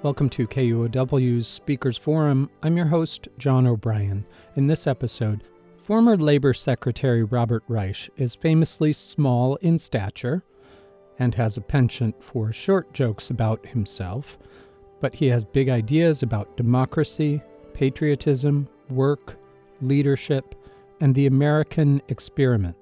Welcome to KUOW's Speakers Forum. I'm your host, John O'Brien. In this episode, former Labor Secretary Robert Reich is famously small in stature and has a penchant for short jokes about himself, but he has big ideas about democracy, patriotism, work, leadership, and the American experiment.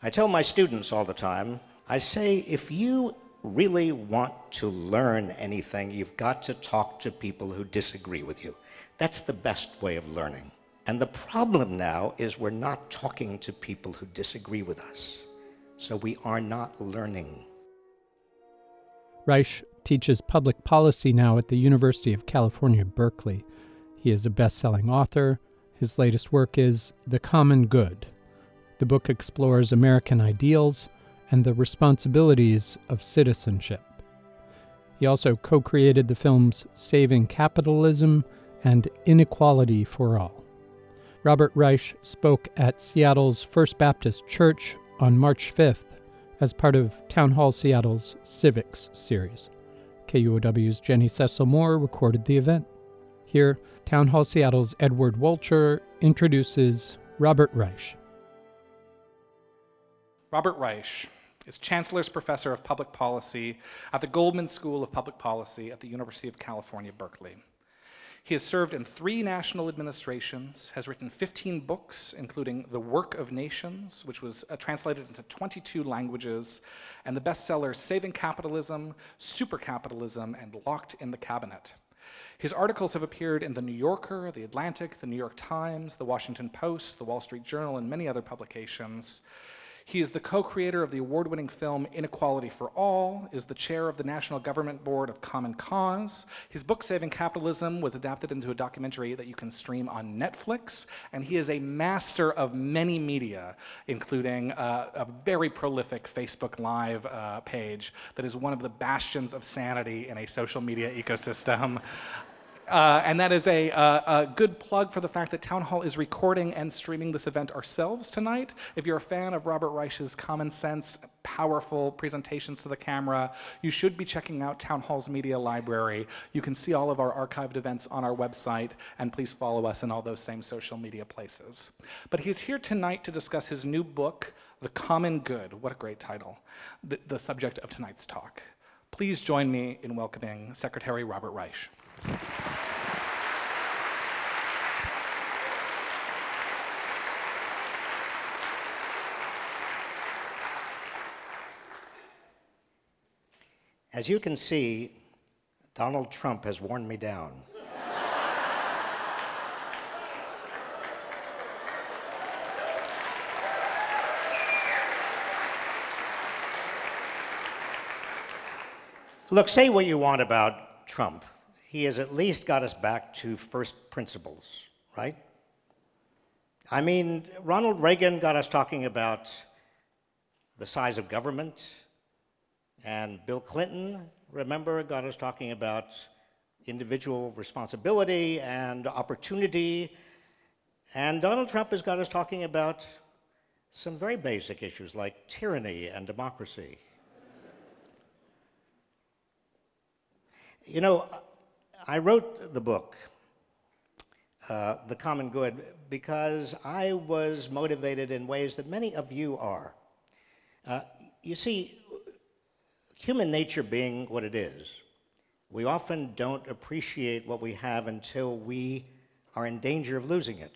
I tell my students all the time I say, if you really want to learn anything, you've got to talk to people who disagree with you. That's the best way of learning. And the problem now is we're not talking to people who disagree with us. So we are not learning. Reich teaches public policy now at the University of California, Berkeley. He is a best selling author. His latest work is The Common Good. The book explores American ideals and the responsibilities of citizenship. He also co created the films Saving Capitalism and Inequality for All. Robert Reich spoke at Seattle's First Baptist Church on March 5th as part of Town Hall Seattle's Civics series. KUOW's Jennie Cecil Moore recorded the event. Here, Town Hall Seattle's Edward Wolcher introduces Robert Reich. Robert Reich is Chancellor's Professor of Public Policy at the Goldman School of Public Policy at the University of California, Berkeley. He has served in three national administrations, has written 15 books, including The Work of Nations, which was uh, translated into 22 languages, and the bestsellers Saving Capitalism, Supercapitalism, and Locked in the Cabinet. His articles have appeared in The New Yorker, The Atlantic, The New York Times, The Washington Post, The Wall Street Journal, and many other publications. He is the co-creator of the award-winning film Inequality for All, is the chair of the National Government Board of Common Cause. His book Saving Capitalism was adapted into a documentary that you can stream on Netflix, and he is a master of many media, including uh, a very prolific Facebook Live uh, page that is one of the bastions of sanity in a social media ecosystem. Uh, and that is a, a, good plug for the fact that Town Hall is recording and streaming this event ourselves tonight. If you're a fan of Robert Reich's common sense, powerful presentations to the camera, you should be checking out Town Hall's media library. You can see all of our archived events on our website, and please follow us in all those same social media places. But he's here tonight to discuss his new book, The Common Good. What a great title, the, the subject of tonight's talk. Please join me in welcoming Secretary Robert Reich. As you can see, Donald Trump has worn me down. Look, say what you want about Trump he has at least got us back to first principles, right? I mean, Ronald Reagan got us talking about the size of government, and Bill Clinton, remember, got us talking about individual responsibility and opportunity. And Donald Trump has got us talking about some very basic issues like tyranny and democracy. You know, I wrote the book, uh, The Common Good, because I was motivated in ways that many of you are. Uh, you see, human nature being what it is, we often don't appreciate what we have until we are in danger of losing it.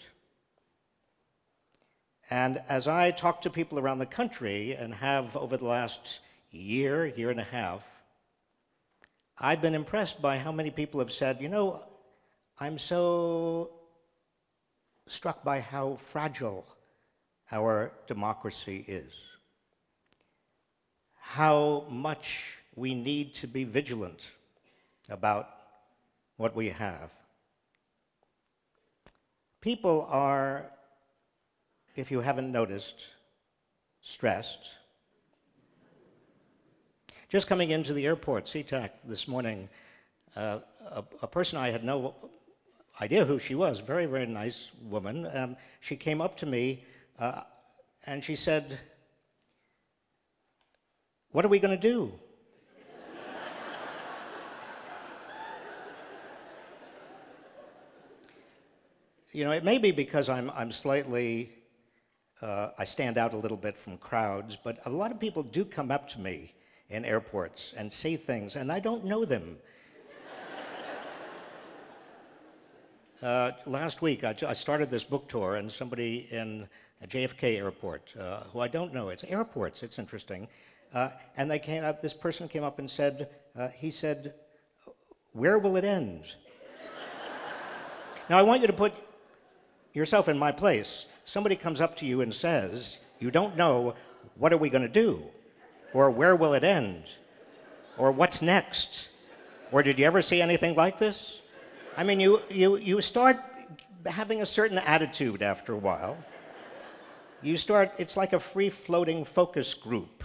And as I talk to people around the country and have over the last year, year and a half, I've been impressed by how many people have said, you know, I'm so struck by how fragile our democracy is, how much we need to be vigilant about what we have. People are, if you haven't noticed, stressed just coming into the airport, SeaTac, this morning, uh, a, a, person I had no idea who she was, very, very nice woman, um, she came up to me uh, and she said, what are we going to do? you know, it may be because I'm, I'm slightly, uh, I stand out a little bit from crowds, but a lot of people do come up to me in airports and say things, and I don't know them. uh, last week, I, I, started this book tour, and somebody in JFK airport, uh, who I don't know, it's airports, it's interesting, uh, and they came up, this person came up and said, uh, he said, where will it end? now, I want you to put yourself in my place. Somebody comes up to you and says, You don't know, what are we going to do? Or where will it end? Or what's next? Or did you ever see anything like this? I mean, you, you, you start having a certain attitude after a while. You start, it's like a free floating focus group.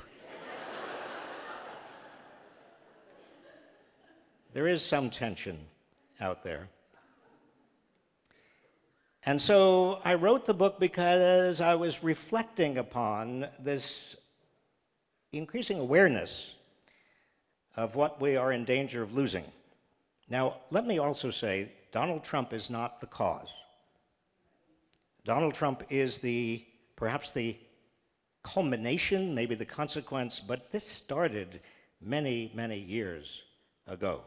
There is some tension out there. And so I wrote the book because I was reflecting upon this increasing awareness of what we are in danger of losing. Now, let me also say Donald Trump is not the cause. Donald Trump is the perhaps the culmination, maybe the consequence, but this started many, many years ago.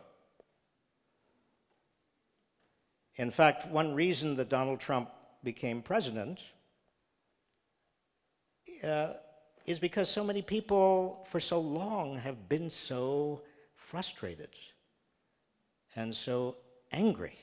In fact, one reason that Donald Trump became president uh, is because so many people for so long have been so frustrated and so angry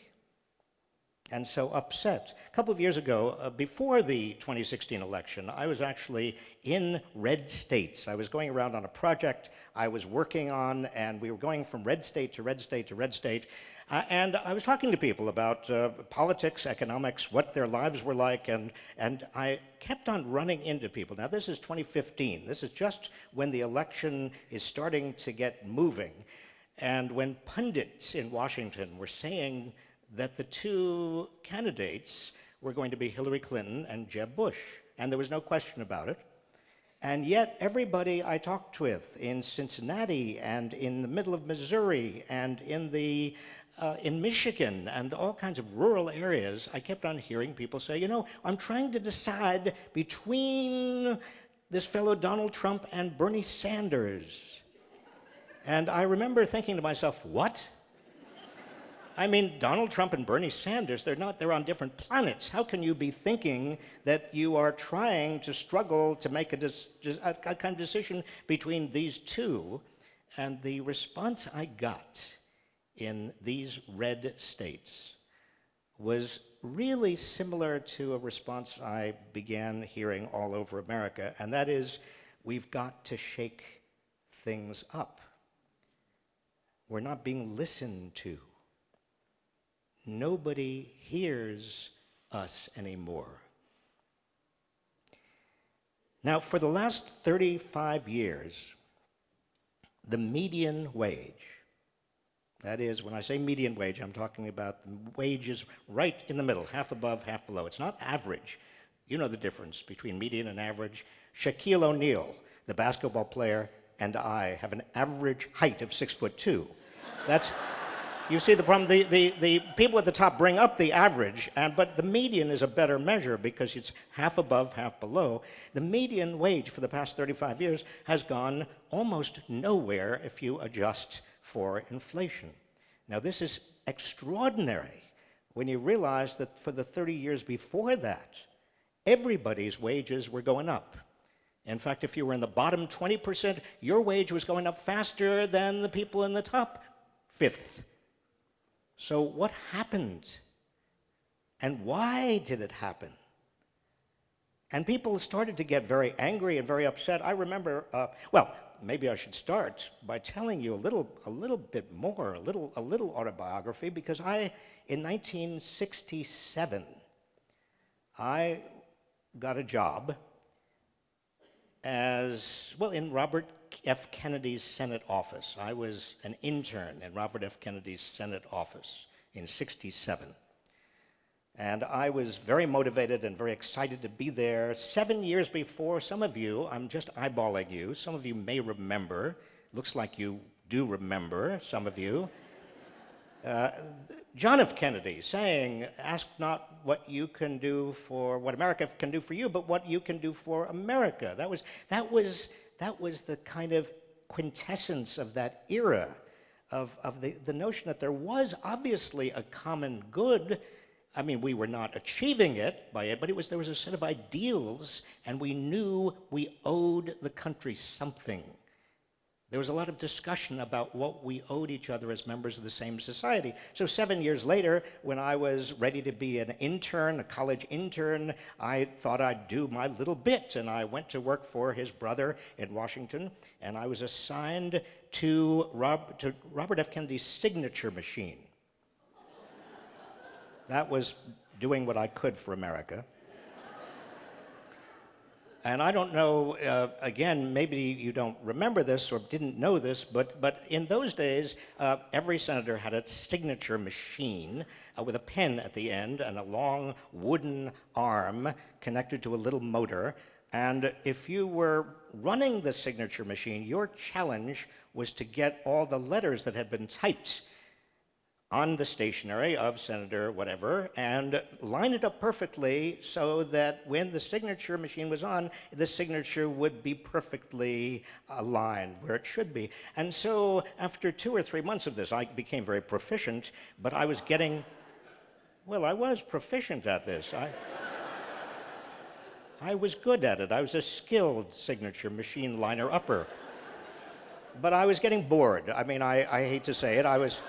and so upset. A couple of years ago, uh, before the 2016 election, I was actually in red states. I was going around on a project I was working on, and we were going from red state to red state to red state. Uh, and I was talking to people about uh, politics, economics, what their lives were like, and, and I kept on running into people. Now, this is 2015. This is just when the election is starting to get moving. And when pundits in Washington were saying that the two candidates were going to be Hillary Clinton and Jeb Bush, and there was no question about it. And yet, everybody I talked with in Cincinnati and in the middle of Missouri and in the uh, in Michigan and all kinds of rural areas, I kept on hearing people say, you know, I'm trying to decide between this fellow Donald Trump and Bernie Sanders. And I remember thinking to myself, what? I mean, Donald Trump and Bernie Sanders, they're not, they're on different planets. How can you be thinking that you are trying to struggle to make a, dis, a, kind of decision between these two? And the response I got in these red states was really similar to a response I began hearing all over America, and that is we've got to shake things up. We're not being listened to. Nobody hears us anymore. Now, for the last 35 years, the median wage that is, when I say median wage, I'm talking about the wages right in the middle, half above, half below. It's not average. You know the difference between median and average. Shaquille O'Neal, the basketball player, and I have an average height of six foot two. That's, you see the problem. The, the, the people at the top bring up the average, and, but the median is a better measure because it's half above, half below. The median wage for the past 35 years has gone almost nowhere if you adjust for inflation. Now, this is extraordinary when you realize that for the 30 years before that, everybody's wages were going up. In fact, if you were in the bottom 20%, your wage was going up faster than the people in the top fifth. So, what happened? And why did it happen? And people started to get very angry and very upset. I remember, uh, well, maybe I should start by telling you a little, a little bit more, a little, a little autobiography, because I, in 1967, I got a job as, well, in Robert F. Kennedy's Senate office. I was an intern in Robert F. Kennedy's Senate office in 67. And I was very motivated and very excited to be there. Seven years before, some of you, I'm just eyeballing you, some of you may remember, looks like you do remember, some of you. Uh, John F. Kennedy saying, Ask not what you can do for what America can do for you, but what you can do for America. That was, that was, that was the kind of quintessence of that era of, of the, the notion that there was obviously a common good. I mean, we were not achieving it by it, but it was, there was a set of ideals, and we knew we owed the country something. There was a lot of discussion about what we owed each other as members of the same society. So, seven years later, when I was ready to be an intern, a college intern, I thought I'd do my little bit. And I went to work for his brother in Washington, and I was assigned to, Rob, to Robert F. Kennedy's signature machine. that was doing what I could for America. And I don't know, uh, again, maybe you don't remember this or didn't know this, but, but in those days, uh, every senator had a signature machine uh, with a pen at the end and a long wooden arm connected to a little motor. And if you were running the signature machine, your challenge was to get all the letters that had been typed on the stationery of Senator whatever and line it up perfectly so that when the signature machine was on, the signature would be perfectly aligned where it should be. And so after two or three months of this, I became very proficient, but I was getting, well, I was proficient at this. I, I was good at it. I was a skilled signature machine liner upper. But I was getting bored. I mean, I, I hate to say it. I was.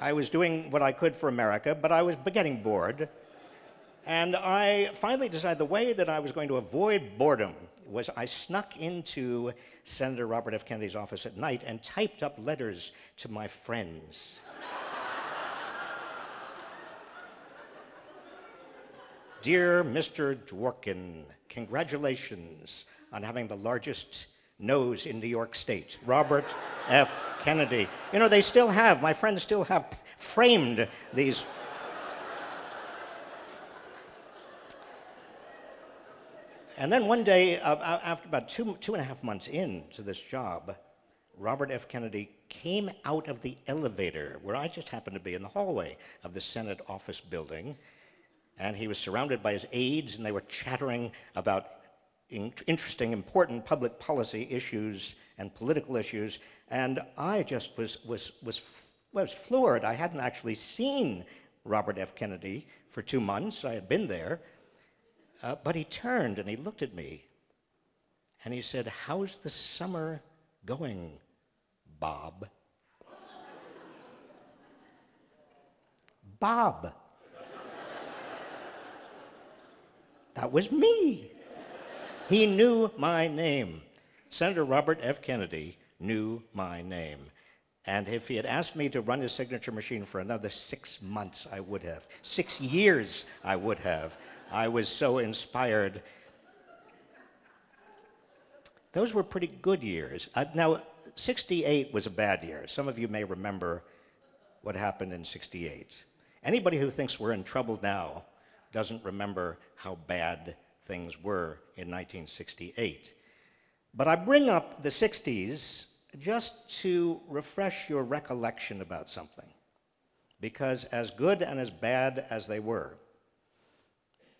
I was doing what I could for America, but I was getting bored. And I finally decided the way that I was going to avoid boredom was I snuck into Senator Robert F. Kennedy's office at night and typed up letters to my friends. Dear Mr. Dworkin, congratulations on having the largest nose in New York State. Robert F. Kennedy. You know, they still have, my friends still have framed these. And then one day, uh, after about two, two and a half months into this job, Robert F. Kennedy came out of the elevator where I just happened to be in the hallway of the Senate office building. And he was surrounded by his aides, and they were chattering about in interesting, important public policy issues and political issues. And I just was, was, was, was floored. I hadn't actually seen Robert F. Kennedy for two months. I had been there. Uh, but he turned and he looked at me and he said, How's the summer going, Bob? Bob. That was me. He knew my name. Senator Robert F. Kennedy knew my name. And if he had asked me to run his signature machine for another six months, I would have. Six years, I would have. I was so inspired. Those were pretty good years. Uh, now, 68 was a bad year. Some of you may remember what happened in 68. Anybody who thinks we're in trouble now doesn't remember how bad things were in 1968. But I bring up the 60s just to refresh your recollection about something. Because as good and as bad as they were,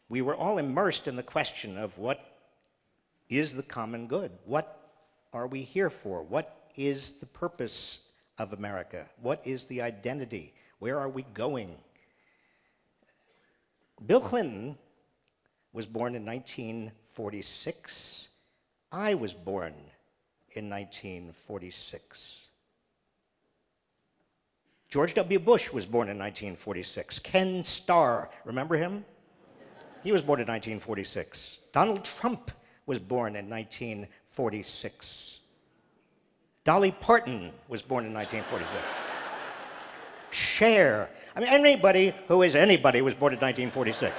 we were all immersed in the question of what is the common good? What are we here for? What is the purpose of America? What is the identity? Where are we going? Bill Clinton was born in 1946. I was born in 1946. George W. Bush was born in 1946. Ken Starr, remember him? He was born in 1946. Donald Trump was born in 1946. Dolly Parton was born in 1946. Cher. I mean, anybody who is anybody was born in 1946.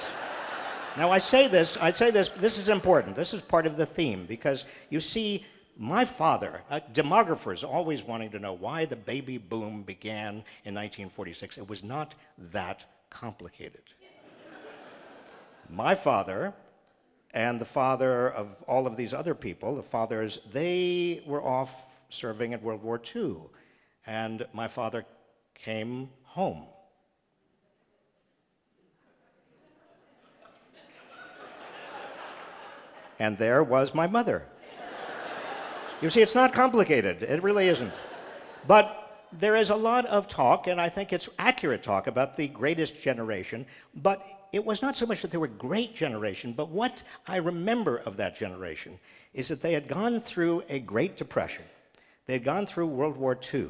Now, I say this, I say this, this is important. This is part of the theme because you see, my father, uh, demographers always wanting to know why the baby boom began in 1946. It was not that complicated. my father and the father of all of these other people, the fathers, they were off serving in World War II. And my father came home. And there was my mother. You see, it's not complicated. It really isn't. But there is a lot of talk, and I think it's accurate talk, about the greatest generation. But it was not so much that they were great generation, but what I remember of that generation is that they had gone through a Great Depression. They had gone through World War II.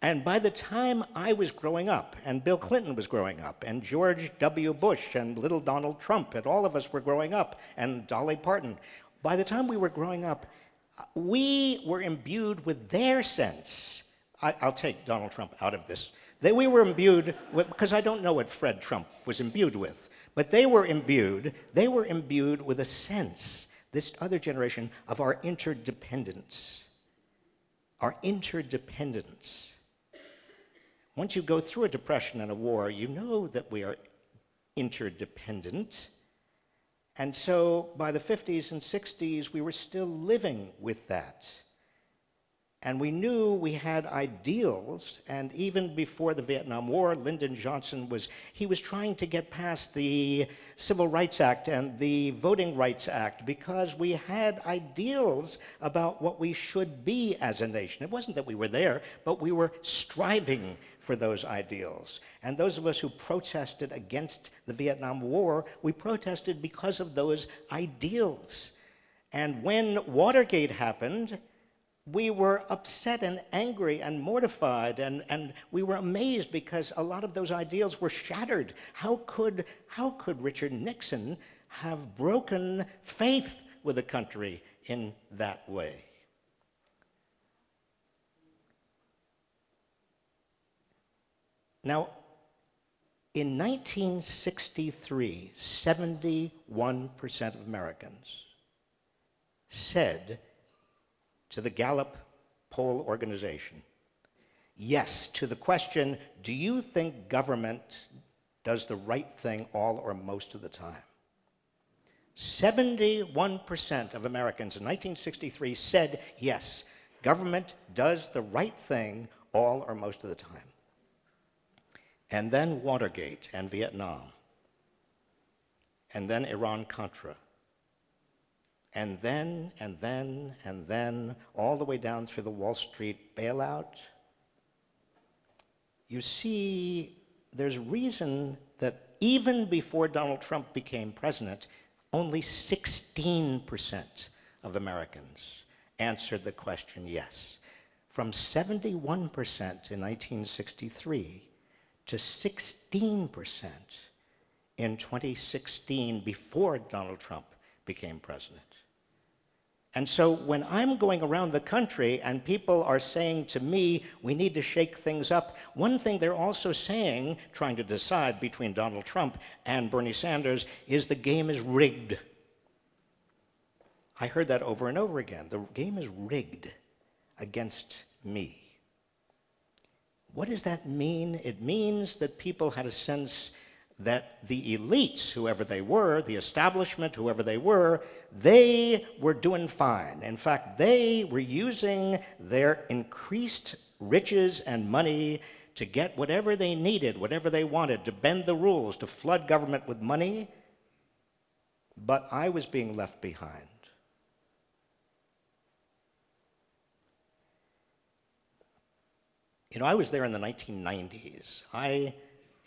And by the time I was growing up, and Bill Clinton was growing up, and George W. Bush, and little Donald Trump, and all of us were growing up, and Dolly Parton, by the time we were growing up, we were imbued with their sense. I, will take Donald Trump out of this. We were imbued with, because I don't know what Fred Trump was imbued with, but they were imbued, they were imbued with a sense, this other generation, of our interdependence. Our interdependence. Once you go through a depression and a war, you know that we are interdependent. And so by the 50s and 60s, we were still living with that. And we knew we had ideals, and even before the Vietnam War, Lyndon Johnson was, he was trying to get passed the Civil Rights Act and the Voting Rights Act because we had ideals about what we should be as a nation. It wasn't that we were there, but we were striving for those ideals. And those of us who protested against the Vietnam War, we protested because of those ideals. And when Watergate happened, we were upset and angry and mortified, and, and we were amazed because a lot of those ideals were shattered. How could, how could Richard Nixon have broken faith with the country in that way? Now, in 1963, 71% of Americans said to the Gallup poll organization yes to the question do you think government does the right thing all or most of the time? 71% of Americans in 1963 said yes, government does the right thing all or most of the time. And then Watergate and Vietnam. And then Iran Contra and then, and then, and then, all the way down through the Wall Street bailout, you see there's reason that even before Donald Trump became president, only 16% of Americans answered the question yes. From 71% in 1963 to 16% in 2016 before Donald Trump became president. And so when I'm going around the country and people are saying to me, we need to shake things up, one thing they're also saying, trying to decide between Donald Trump and Bernie Sanders, is the game is rigged. I heard that over and over again. The game is rigged against me. What does that mean? It means that people had a sense that the elites, whoever they were, the establishment, whoever they were, they were doing fine. In fact, they were using their increased riches and money to get whatever they needed, whatever they wanted, to bend the rules, to flood government with money. But I was being left behind. You know, I was there in the 1990s. I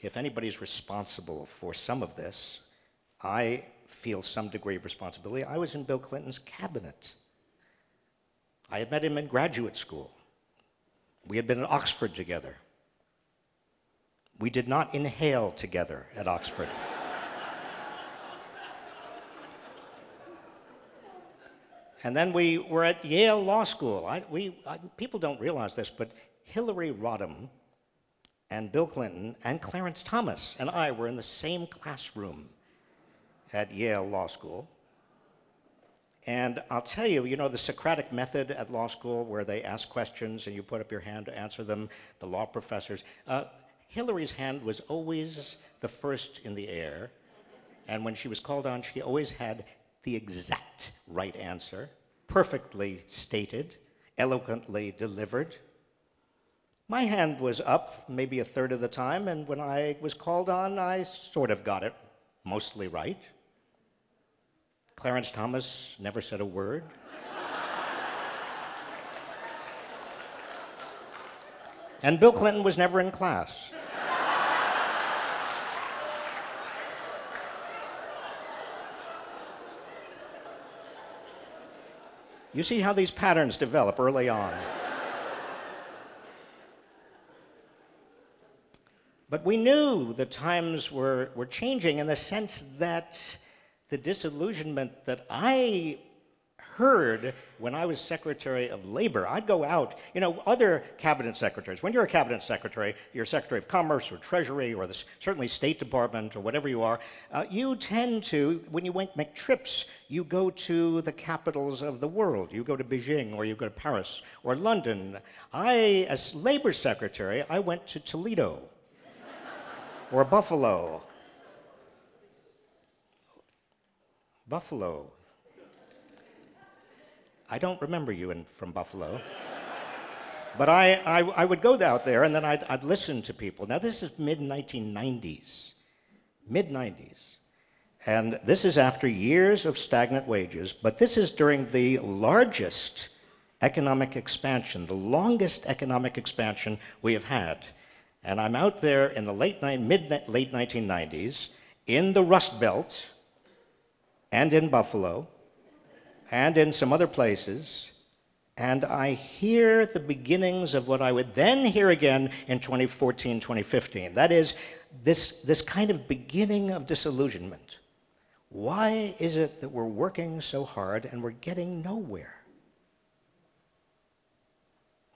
if anybody's responsible for some of this, I feel some degree of responsibility. I was in Bill Clinton's cabinet. I had met him in graduate school. We had been at Oxford together. We did not inhale together at Oxford. and then we were at Yale Law School. I, we, I, people don't realize this, but Hillary Rodham and Bill Clinton and Clarence Thomas and I were in the same classroom at Yale Law School. And I'll tell you, you know, the Socratic method at law school where they ask questions and you put up your hand to answer them, the law professors. Uh, Hillary's hand was always the first in the air. And when she was called on, she always had the exact right answer, perfectly stated, eloquently delivered. My hand was up maybe a third of the time, and when I was called on, I sort of got it mostly right. Clarence Thomas never said a word. and Bill Clinton was never in class. You see how these patterns develop early on. But we knew the times were, were changing in the sense that the disillusionment that I heard when I was Secretary of Labor. I'd go out, you know, other cabinet secretaries. When you're a cabinet secretary, you're Secretary of Commerce or Treasury or the, certainly State Department or whatever you are, uh, you tend to, when you went, make trips, you go to the capitals of the world. You go to Beijing or you go to Paris or London. I, as Labor Secretary, I went to Toledo or Buffalo. Buffalo. I don't remember you in, from Buffalo. but I, I, I, would go out there and then I'd, I'd listen to people. Now, this is mid 1990s. Mid 90s. And this is after years of stagnant wages, but this is during the largest economic expansion, the longest economic expansion we have had. And I'm out there in the late mid late 1990s in the Rust Belt and in Buffalo and in some other places, and I hear the beginnings of what I would then hear again in 2014, 2015. That is, this, this kind of beginning of disillusionment. Why is it that we're working so hard and we're getting nowhere?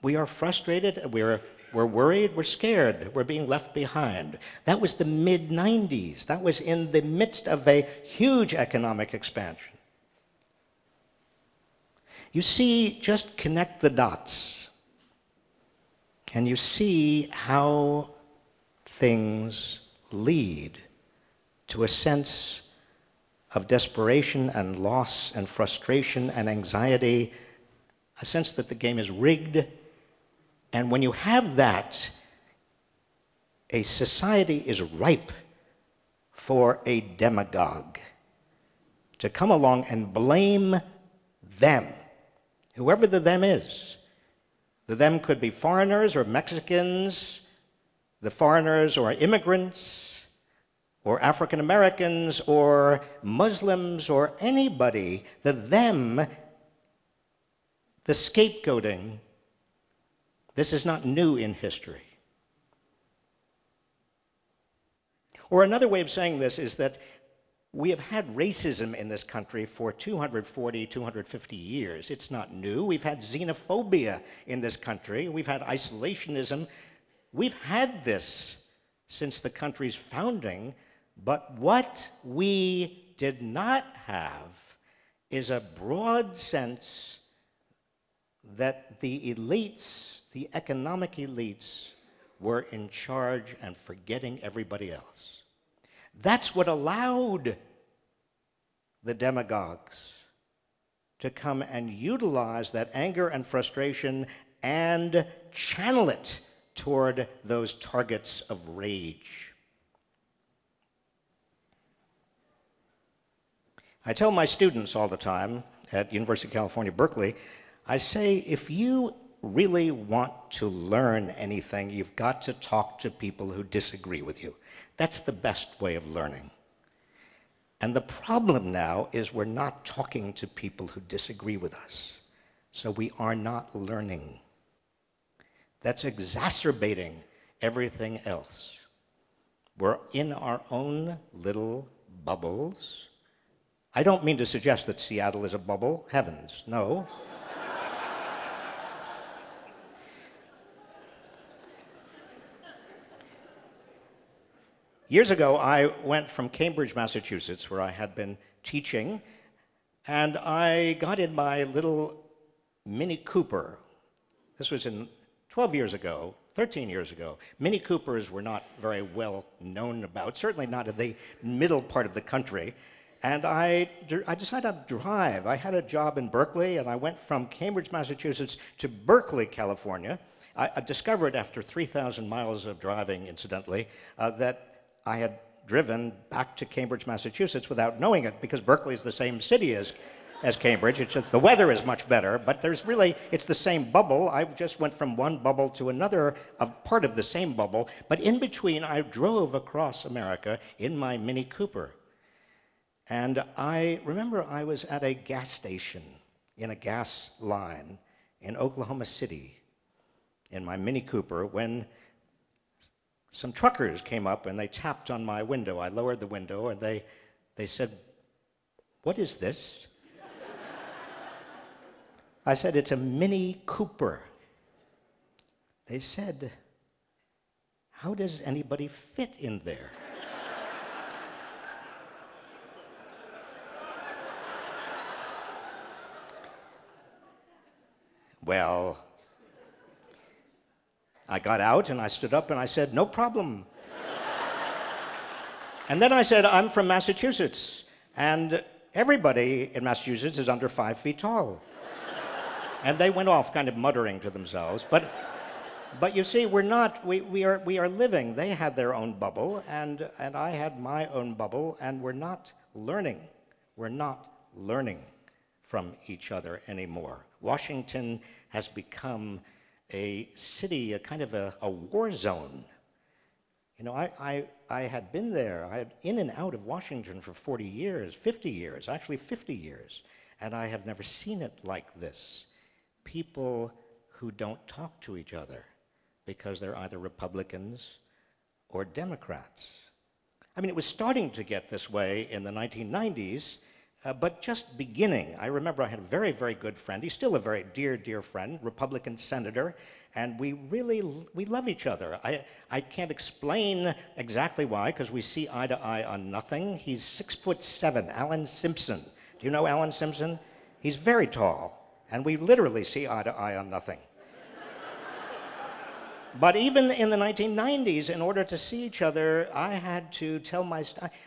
We are frustrated, we're, we're worried, we're scared, we're being left behind. That was the mid 90s. That was in the midst of a huge economic expansion. You see, just connect the dots, and you see how things lead to a sense of desperation and loss and frustration and anxiety, a sense that the game is rigged. And when you have that, a society is ripe for a demagogue to come along and blame them whoever the them is. The them could be foreigners or Mexicans, the foreigners or immigrants, or African Americans, or Muslims, or anybody. The them, the scapegoating, this is not new in history. Or another way of saying this is that we have had racism in this country for 240, 250 years. It's not new. We've had xenophobia in this country. We've had isolationism. We've had this since the country's founding. But what we did not have is a broad sense that the elites, the economic elites, were in charge and forgetting everybody else. That's what allowed the demagogues to come and utilize that anger and frustration and channel it toward those targets of rage. I tell my students all the time at University of California, Berkeley, I say if you really want to learn anything, you've got to talk to people who disagree with you. That's the best way of learning. And the problem now is we're not talking to people who disagree with us. So we are not learning. That's exacerbating everything else. We're in our own little bubbles. I don't mean to suggest that Seattle is a bubble. Heavens, no. Years ago, I went from Cambridge, Massachusetts, where I had been teaching, and I got in my little Mini Cooper. This was in 12 years ago, 13 years ago. Mini Coopers were not very well known about, certainly not in the middle part of the country. And I, I decided to drive. I had a job in Berkeley, and I went from Cambridge, Massachusetts to Berkeley, California. I, I discovered after 3,000 miles of driving, incidentally, uh, that I had driven back to Cambridge, Massachusetts without knowing it because Berkeley is the same city as, as Cambridge. It's just the weather is much better, but there's really, it's the same bubble. I just went from one bubble to another, of part of the same bubble, but in between, I drove across America in my Mini Cooper. And I remember I was at a gas station in a gas line in Oklahoma City in my Mini Cooper when some truckers came up and they tapped on my window. I lowered the window and they, they said, What is this? I said, It's a Mini Cooper. They said, How does anybody fit in there? well, I got out and I stood up and I said, No problem. and then I said, I'm from Massachusetts, and everybody in Massachusetts is under five feet tall. and they went off kind of muttering to themselves. But, but you see, we're not, we, we, are, we are living. They had their own bubble, and, and I had my own bubble, and we're not learning. We're not learning from each other anymore. Washington has become a city, a kind of a, a war zone. You know, I, I, I had been there, I had in and out of Washington for 40 years, 50 years, actually 50 years, and I have never seen it like this. People who don't talk to each other because they're either Republicans or Democrats. I mean, it was starting to get this way in the 1990s uh, but just beginning, I remember I had a very, very good friend. He's still a very dear, dear friend, Republican senator, and we really we love each other. I, I can't explain exactly why, because we see eye to eye on nothing. He's six foot seven, Alan Simpson. Do you know Alan Simpson? He's very tall, and we literally see eye to eye on nothing. But even in the 1990s, in order to see each other, I had to tell my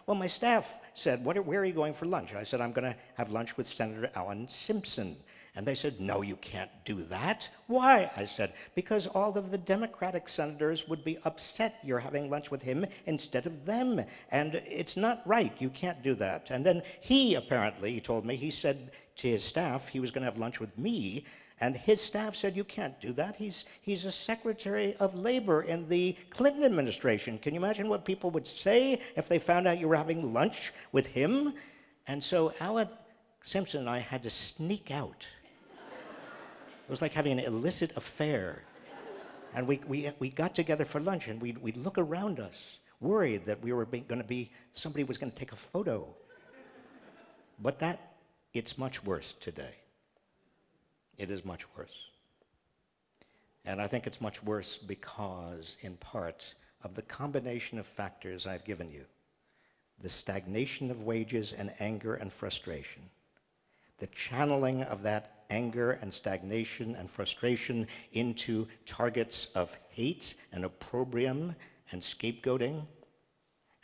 well, my staff said, are, Where are you going for lunch? I said, I'm going to have lunch with Senator Alan Simpson. And they said, No, you can't do that. Why? I said, Because all of the Democratic senators would be upset you're having lunch with him instead of them. And it's not right. You can't do that. And then he apparently, told me, he said to his staff he was going to have lunch with me. And his staff said, You can't do that. He's, he's a Secretary of Labor in the Clinton administration. Can you imagine what people would say if they found out you were having lunch with him? And so Alan Simpson and I had to sneak out. It was like having an illicit affair. And we, we, we got together for lunch and we'd, we'd look around us, worried that we were going to be, somebody was going to take a photo. But that, it's much worse today it is much worse. And I think it's much worse because, in part, of the combination of factors I've given you the stagnation of wages and anger and frustration, the channeling of that anger and stagnation and frustration into targets of hate and opprobrium and scapegoating.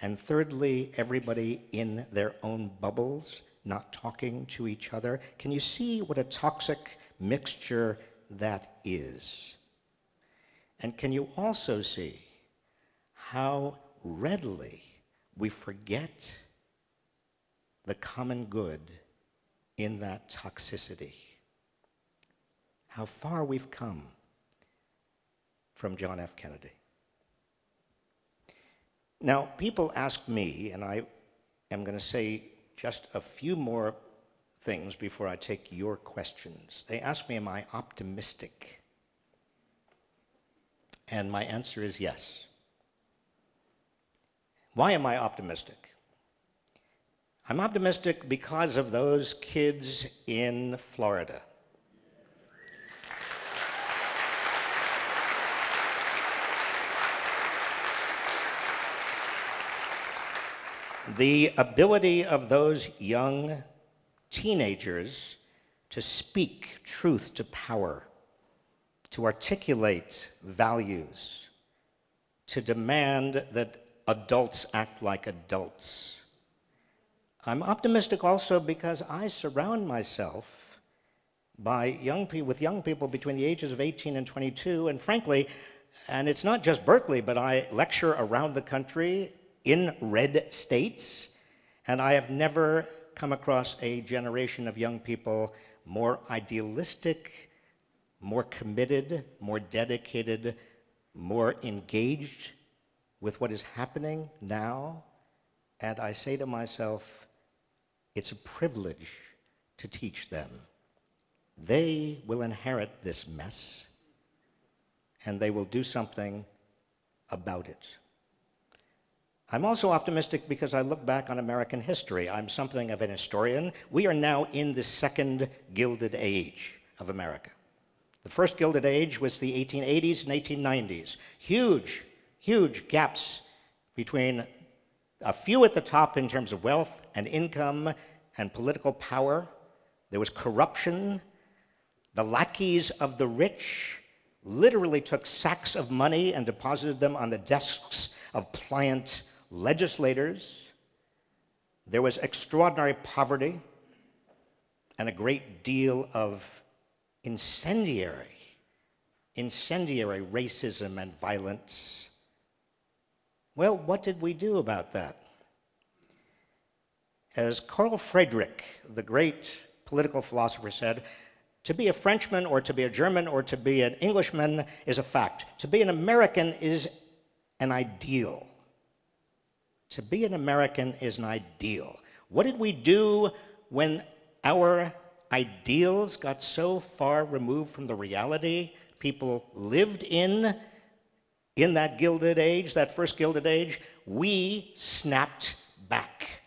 And thirdly, everybody in their own bubbles, not talking to each other. Can you see what a toxic mixture that is. And can you also see how readily we forget the common good in that toxicity? How far we've come from John F. Kennedy. Now, people ask me, and I am going to say just a few more things before I take your questions. They ask me, Am I optimistic? And my answer is yes. Why am I optimistic? I'm optimistic because of those kids in Florida. The ability of those young teenagers to speak truth to power, to articulate values, to demand that adults act like adults. I'm optimistic also because I surround myself by young people with young people between the ages of 18 and 22 and frankly and it's not just berkeley but i lecture around the country in red states and i have never come across a generation of young people more idealistic more committed more dedicated more engaged with what is happening now and i say to myself it's a privilege to teach them they will inherit this mess and they will do something about it. I'm also optimistic because I look back on American history. I'm something of an historian. We are now in the second Gilded Age of America. The first Gilded Age was the 1880s and 1890s. Huge, huge gaps between a few at the top in terms of wealth and income and political power. There was corruption the lackeys of the rich literally took sacks of money and deposited them on the desks of pliant legislators. There was extraordinary poverty and a great deal of incendiary, incendiary racism and violence. Well, what did we do about that? As Carl Friedrich, the great political philosopher, said, to be a Frenchman or to be a German or to be an Englishman is a fact. To be an American is an ideal. To be an American is an ideal. What did we do when our ideals got so far removed from the reality people lived in in that gilded age, that first gilded age? We snapped back.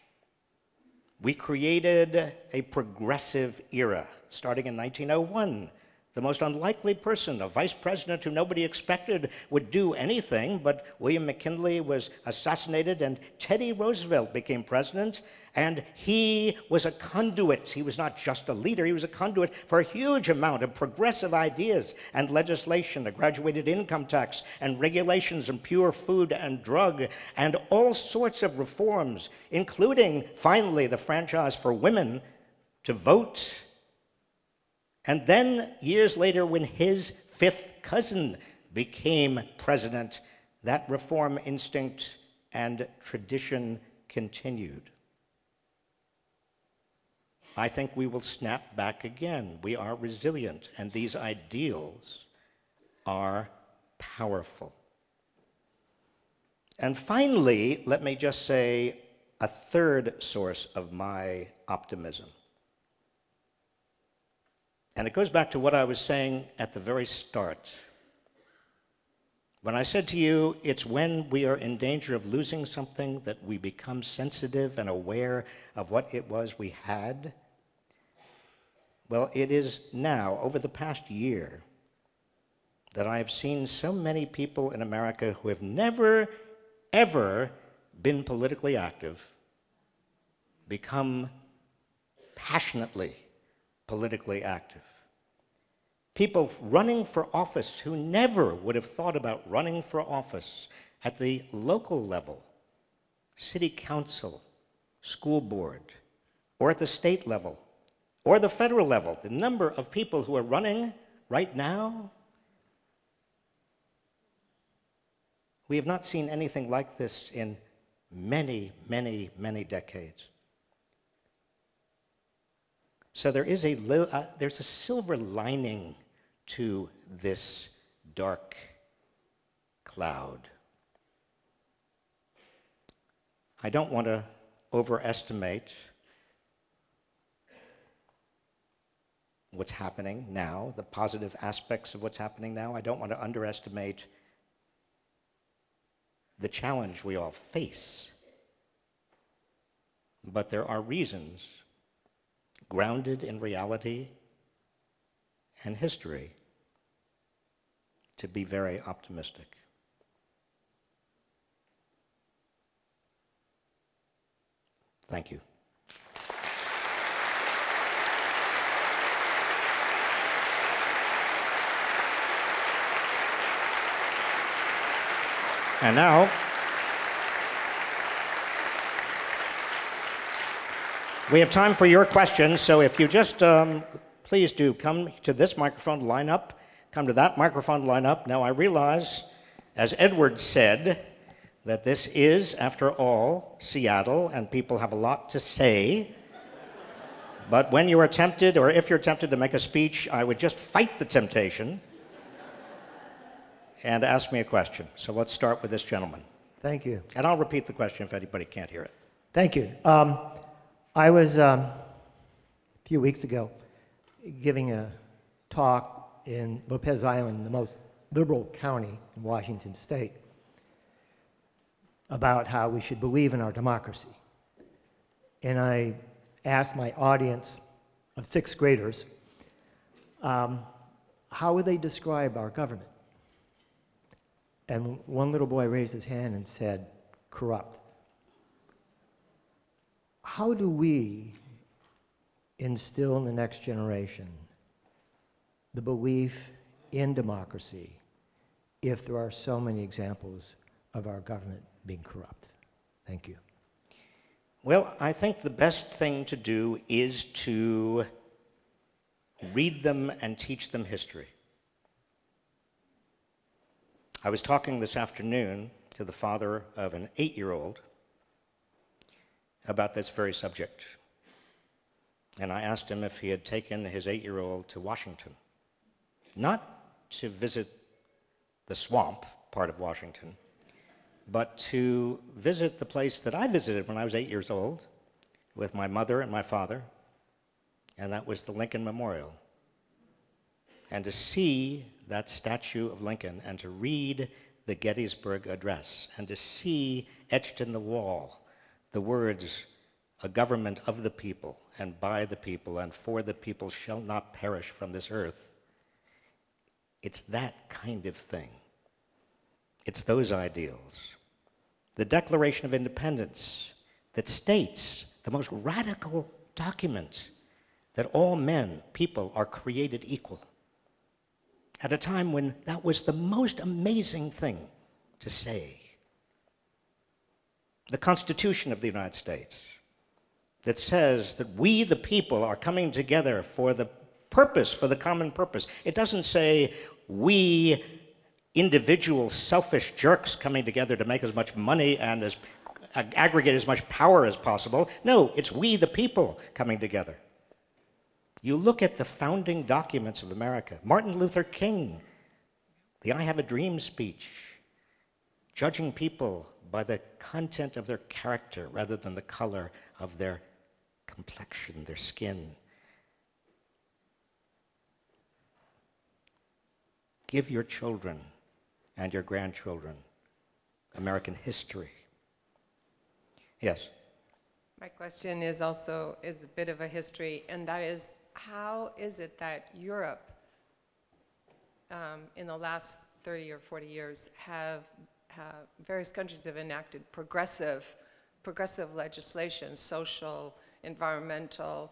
We created a progressive era starting in 1901. The most unlikely person, a vice president who nobody expected would do anything, but William McKinley was assassinated and Teddy Roosevelt became president, and he was a conduit. He was not just a leader, he was a conduit for a huge amount of progressive ideas and legislation, a graduated income tax and regulations and pure food and drug, and all sorts of reforms, including finally the franchise for women to vote and then, years later, when his fifth cousin became president, that reform instinct and tradition continued. I think we will snap back again. We are resilient, and these ideals are powerful. And finally, let me just say a third source of my optimism. And it goes back to what I was saying at the very start. When I said to you, it's when we are in danger of losing something that we become sensitive and aware of what it was we had. Well, it is now, over the past year, that I have seen so many people in America who have never, ever been politically active become passionately politically active. People running for office who never would have thought about running for office at the local level, city council, school board, or at the state level, or the federal level. The number of people who are running right now, we have not seen anything like this in many, many, many decades. So there is a, uh, there's a silver lining to this dark cloud. I don't want to overestimate what's happening now, the positive aspects of what's happening now. I don't want to underestimate the challenge we all face. But there are reasons grounded in reality and history to be very optimistic. Thank you. And now, we have time for your questions, so if you just um, please do come to this microphone, line up, come to that microphone, line up. Now, I realize, as Edward said, that this is, after all, Seattle, and people have a lot to say. But when you are tempted, or if you're tempted to make a speech, I would just fight the temptation and ask me a question. So let's start with this gentleman. Thank you. And I'll repeat the question if anybody can't hear it. Thank you. Um, I was um, a few weeks ago giving a talk in Lopez Island, the most liberal county in Washington state, about how we should believe in our democracy. And I asked my audience of sixth graders, um, how would they describe our government? And one little boy raised his hand and said, corrupt. How do we instill in the next generation the belief in democracy if there are so many examples of our government being corrupt? Thank you. Well, I think the best thing to do is to read them and teach them history. I was talking this afternoon to the father of an eight year old about this very subject. And I asked him if he had taken his eight year old to Washington, not to visit the swamp part of Washington, but to visit the place that I visited when I was eight years old with my mother and my father, and that was the Lincoln Memorial. And to see that statue of Lincoln and to read the Gettysburg Address and to see etched in the wall the words, a government of the people and by the people and for the people shall not perish from this earth. It's that kind of thing. It's those ideals. The Declaration of Independence that states the most radical document that all men, people, are created equal at a time when that was the most amazing thing to say. The Constitution of the United States that says that we, the people, are coming together for the purpose, for the common purpose. It doesn't say we, individual selfish jerks, coming together to make as much money and as aggregate as much power as possible. No, it's we, the people, coming together. You look at the founding documents of America Martin Luther King, the I Have a Dream speech, judging people by the content of their character rather than the color of their complexion, their skin. Give your children and your grandchildren American history. Yes. My question is also is a bit of a history, and that is how is it that Europe, um, in the last 30 or 40 years, have, have various countries have enacted progressive, progressive legislation, social, environmental,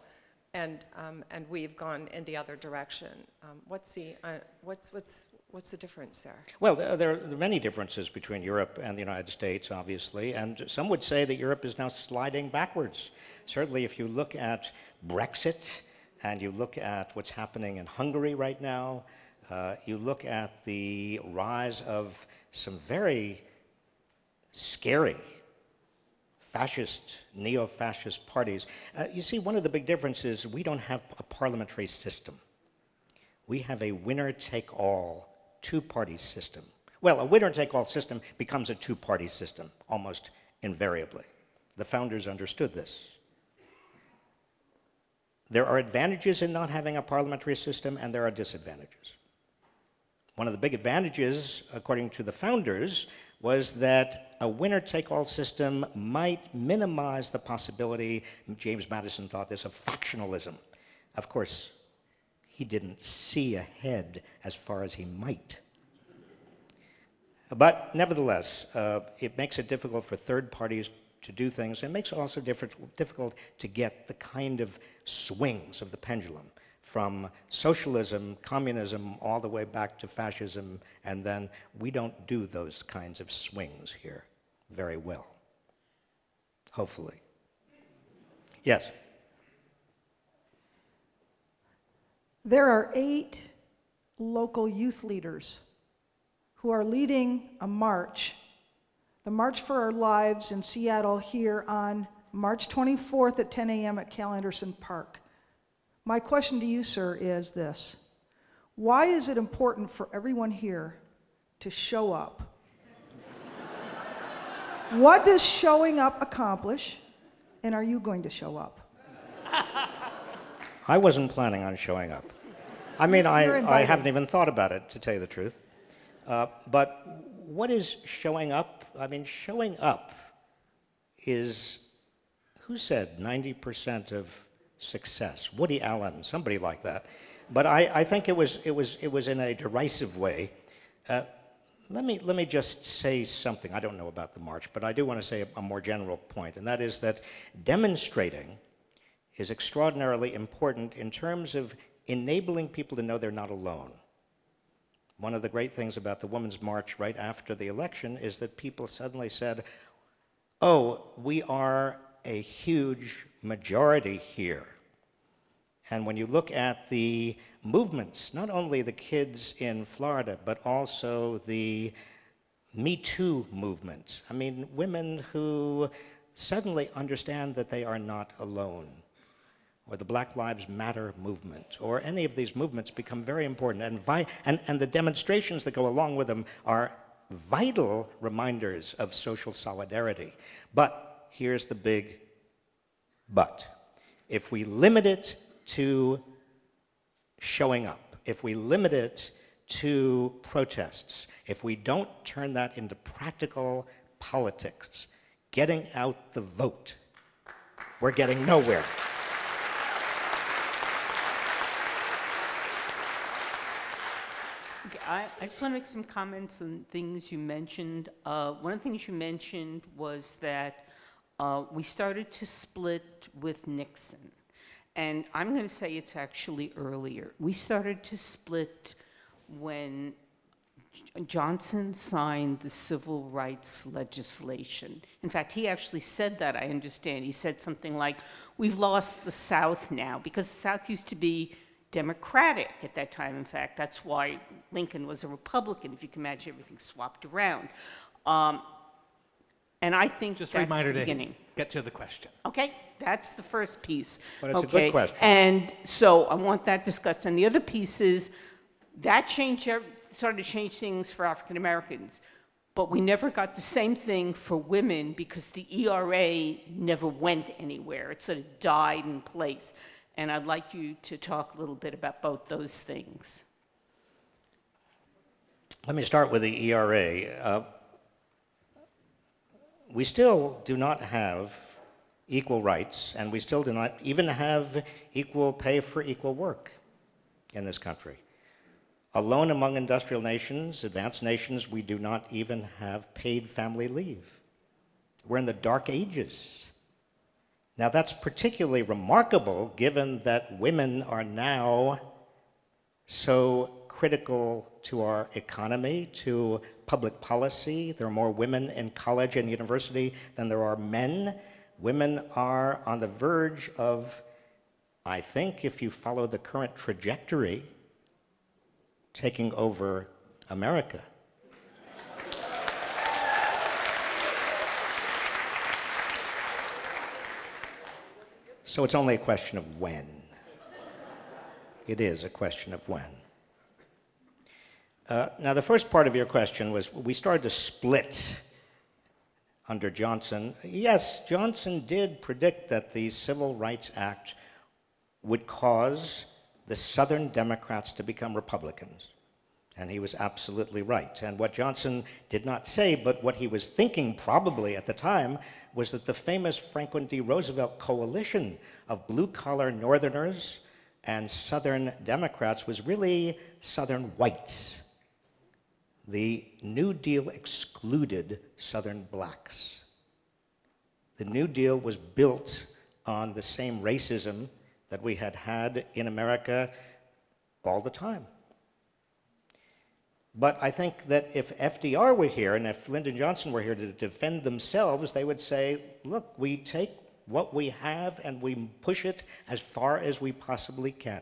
and, um, and we've gone in the other direction. Um, what's, the, uh, what's, what's, what's the difference there? Well, there, are many differences between Europe and the United States, obviously, and some would say that Europe is now sliding backwards. Certainly, if you look at Brexit, and you look at what's happening in Hungary right now, uh, you look at the rise of some very scary fascist, neo fascist parties. Uh, you see, one of the big differences we don't have a parliamentary system. We have a winner take all two party system. Well, a winner take all system becomes a two party system almost invariably. The founders understood this. There are advantages in not having a parliamentary system, and there are disadvantages. One of the big advantages, according to the founders, was that a winner take all system might minimize the possibility, James Madison thought this, of factionalism. Of course, he didn't see ahead as far as he might. But nevertheless, uh, it makes it difficult for third parties to do things. It makes it also difficult to get the kind of swings of the pendulum from socialism, communism, all the way back to fascism, and then we don't do those kinds of swings here very well. Hopefully. Yes? There are eight local youth leaders who are leading a march, the March for Our Lives in Seattle here on March 24th at 10 a.m. at Cal Anderson Park. My question to you, sir, is this Why is it important for everyone here to show up? what does showing up accomplish? And are you going to show up? I wasn't planning on showing up. I mean, I, I haven't even thought about it, to tell you the truth. Uh, but what is showing up? I mean, showing up is, who said 90% of success? Woody Allen, somebody like that. But I, I think it was, it, was, it was in a derisive way. Uh, let me, let me just say something. I don't know about the march, but I do want to say a, a more general point, and that is that demonstrating is extraordinarily important in terms of enabling people to know they're not alone. One of the great things about the Women's March right after the election is that people suddenly said, oh, we are a huge majority here. And when you look at the movements, not only the kids in Florida, but also the Me Too movement, I mean, women who suddenly understand that they are not alone, or the Black Lives Matter movement, or any of these movements become very important. And, vi- and, and the demonstrations that go along with them are vital reminders of social solidarity. But here's the big but. If we limit it to showing up, if we limit it to protests, if we don't turn that into practical politics, getting out the vote, we're getting nowhere. Okay, I, I just want to make some comments on things you mentioned. Uh, one of the things you mentioned was that uh, we started to split with Nixon. And I'm going to say it's actually earlier. We started to split when Johnson signed the civil rights legislation. In fact, he actually said that, I understand. He said something like, We've lost the South now, because the South used to be Democratic at that time. In fact, that's why Lincoln was a Republican, if you can imagine everything swapped around. Um, and I think Just a that's reminder the to beginning. get to the question. Okay, that's the first piece. But it's a good Okay, question. And so I want that discussed. And the other piece is that changed, ev- started to change things for African Americans. But we never got the same thing for women because the ERA never went anywhere. It sort of died in place. And I'd like you to talk a little bit about both those things. Let me start with the ERA. Uh, we still do not have equal rights, and we still do not even have equal pay for equal work in this country. Alone among industrial nations, advanced nations, we do not even have paid family leave. We're in the dark ages. Now, that's particularly remarkable given that women are now so critical to our economy, to public policy. There are more women in college and university than there are men. Women are on the verge of, I think, if you follow the current trajectory, taking over America. So it's only a question of when. It is a question of when. Uh, now, the first part of your question was we started to split under Johnson. Yes, Johnson did predict that the Civil Rights Act would cause the Southern Democrats to become Republicans. And he was absolutely right. And what Johnson did not say, but what he was thinking probably at the time, was that the famous Franklin D. Roosevelt coalition of blue collar Northerners and Southern Democrats was really Southern whites. The New Deal excluded Southern blacks. The New Deal was built on the same racism that we had had in America all the time. But I think that if FDR were here and if Lyndon Johnson were here to defend themselves, they would say, look, we take what we have and we push it as far as we possibly can.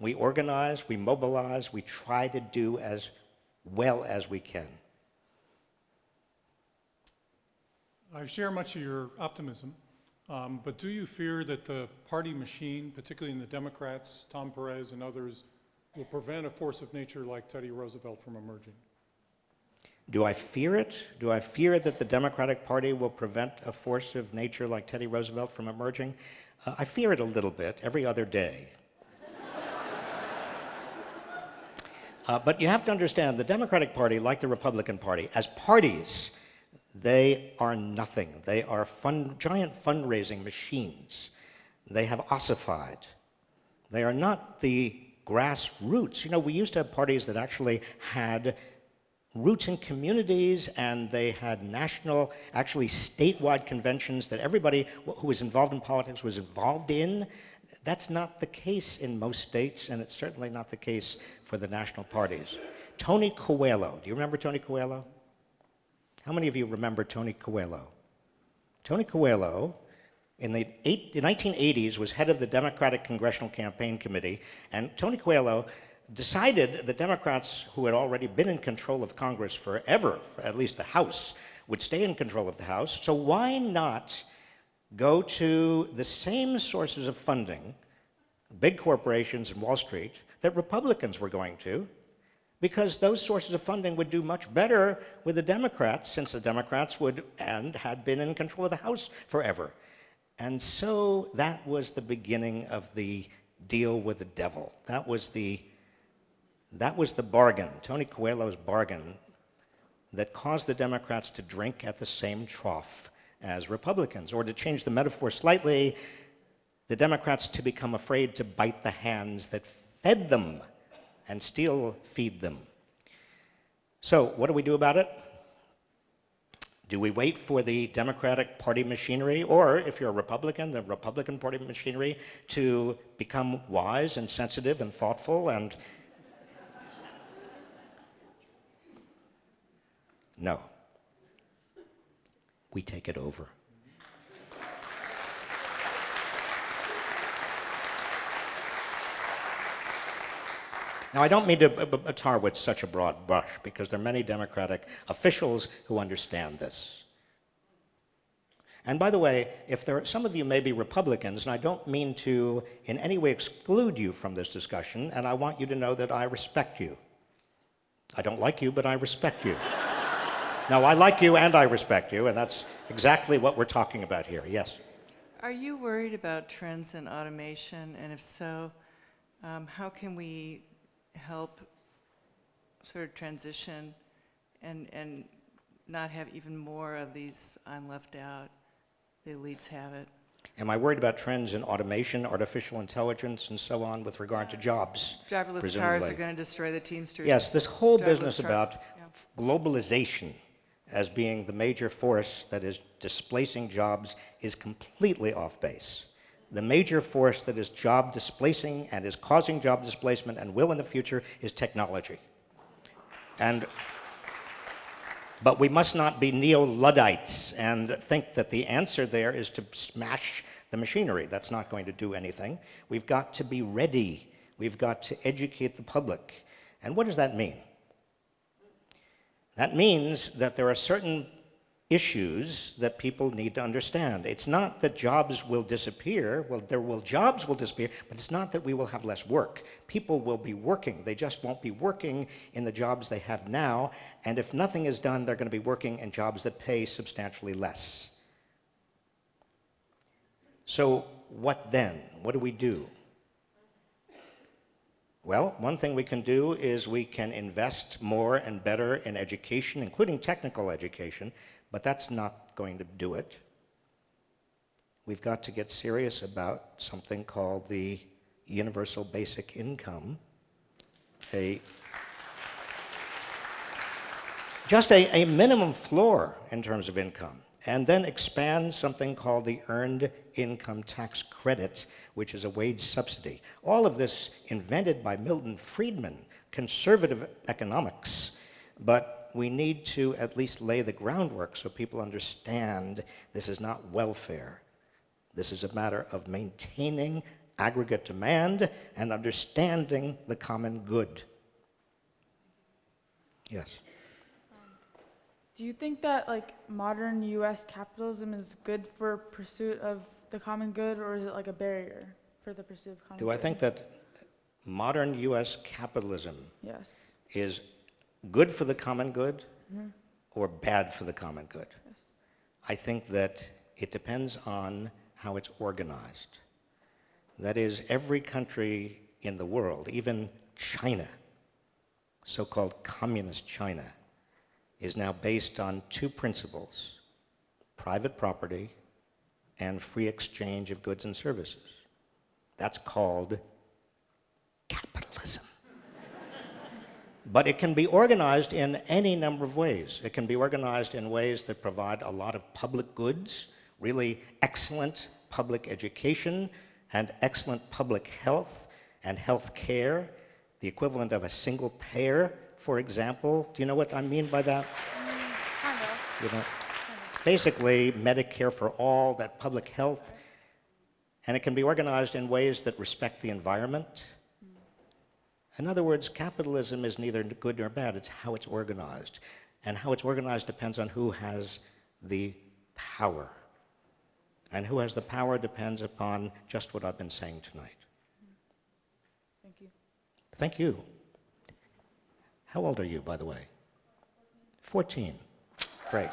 We organize, we mobilize, we try to do as well as we can. I share much of your optimism, um, but do you fear that the party machine, particularly in the Democrats, Tom Perez and others, will prevent a force of nature like Teddy Roosevelt from emerging? Do I fear it? Do I fear that the Democratic Party will prevent a force of nature like Teddy Roosevelt from emerging? Uh, I fear it a little bit every other day. Uh, but you have to understand the Democratic Party, like the Republican Party, as parties, they are nothing. They are fund, giant fundraising machines. They have ossified. They are not the grassroots. You know, we used to have parties that actually had roots in communities and they had national, actually statewide conventions that everybody who was involved in politics was involved in. That's not the case in most states, and it's certainly not the case for the national parties. Tony Coelho, do you remember Tony Coelho? How many of you remember Tony Coelho? Tony Coelho, in the, eight, the 1980s, was head of the Democratic Congressional Campaign Committee, and Tony Coelho decided the Democrats, who had already been in control of Congress forever, for at least the House, would stay in control of the House. So why not go to the same sources of funding, big corporations and Wall Street, that Republicans were going to? Because those sources of funding would do much better with the Democrats, since the Democrats would and had been in control of the House forever. And so that was the beginning of the deal with the devil. That was the that was the bargain, Tony Coelho's bargain, that caused the Democrats to drink at the same trough as Republicans. Or to change the metaphor slightly, the Democrats to become afraid to bite the hands that fed them and still feed them. So, what do we do about it? Do we wait for the Democratic Party machinery, or if you're a Republican, the Republican Party machinery, to become wise and sensitive and thoughtful and No. We take it over. Now, I don't mean to tar with such a broad brush because there are many Democratic officials who understand this. And by the way, if there are, some of you may be Republicans, and I don't mean to in any way exclude you from this discussion, and I want you to know that I respect you. I don't like you, but I respect you. Now, I like you and I respect you, and that's exactly what we're talking about here. Yes? Are you worried about trends in automation? And if so, um, how can we help sort of transition and, and not have even more of these I'm left out? The elites have it. Am I worried about trends in automation, artificial intelligence, and so on with regard to jobs? Driverless presumably? cars are going to destroy the Teamsters. Yes, this whole Driverless business trucks, about yeah. globalization as being the major force that is displacing jobs is completely off base. The major force that is job displacing and is causing job displacement and will in the future is technology. And but we must not be neo Luddites and think that the answer there is to smash the machinery. That's not going to do anything. We've got to be ready. We've got to educate the public. And what does that mean? That means that there are certain issues that people need to understand. It's not that jobs will disappear. Well, there will jobs will disappear, but it's not that we will have less work. People will be working. They just won't be working in the jobs they have now, and if nothing is done, they're going to be working in jobs that pay substantially less. So, what then? What do we do? Well, one thing we can do is we can invest more and better in education, including technical education, but that's not going to do it. We've got to get serious about something called the universal basic income, a just a, a minimum floor in terms of income and then expand something called the Earned Income Tax Credit, which is a wage subsidy. All of this invented by Milton Friedman, conservative economics, but we need to at least lay the groundwork so people understand this is not welfare. This is a matter of maintaining aggregate demand and understanding the common good. Yes. Do you think that like modern U.S. capitalism is good for pursuit of the common good, or is it like a barrier for the pursuit of common good? Do good? I think that modern US capitalism Yes. is good for the common good mm-hmm. or bad for the common good? Yes. I think that it depends on how it's organized. That is, every country in the world, even China, so called communist China, is now based on two principles private property and free exchange of goods and services. That's called capitalism. But it can be organized in any number of ways. It can be organized in ways that provide a lot of public goods, really excellent public education, and excellent public health and health care, the equivalent of a single payer, for example. Do you know what I mean by that? Mm, kind of. You know, basically, Medicare for all, that public health, and it can be organized in ways that respect the environment. Mm. In other words, capitalism is neither good nor bad, it's how it's organized. And how it's organized depends on who has the power. And who has the power depends upon just what I've been saying tonight. Mm. Thank you. Thank you. How old are you, by the way? 14. Great.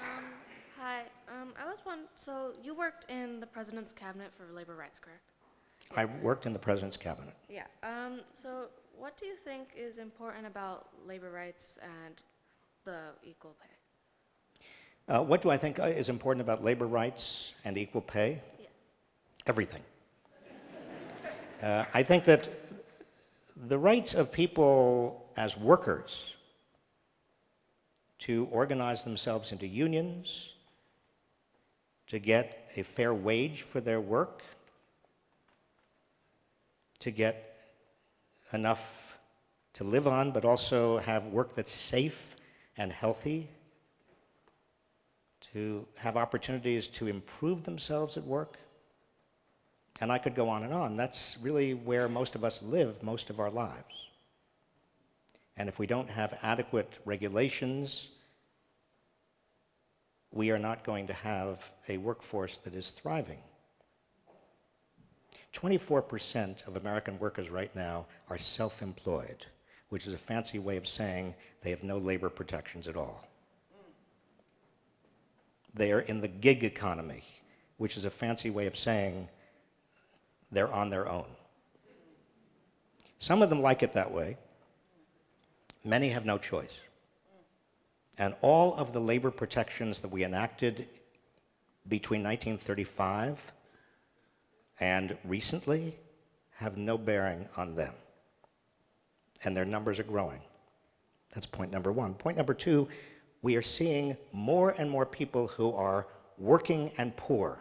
Um, hi. Um, I was one. So you worked in the president's cabinet for labor rights, correct? I worked in the president's cabinet. Yeah. Um, so what do you think is important about labor rights and the equal pay? Uh, what do I think uh, is important about labor rights and equal pay? Yeah. Everything. Uh, I think that the rights of people as workers to organize themselves into unions, to get a fair wage for their work, to get enough to live on, but also have work that's safe and healthy, to have opportunities to improve themselves at work. And I could go on and on. That's really where most of us live most of our lives. And if we don't have adequate regulations, we are not going to have a workforce that is thriving. 24% of American workers right now are self employed, which is a fancy way of saying they have no labor protections at all. They are in the gig economy, which is a fancy way of saying they're on their own. Some of them like it that way, many have no choice. And all of the labor protections that we enacted between 1935 and recently have no bearing on them. And their numbers are growing. That's point number one. Point number two, we are seeing more and more people who are working and poor.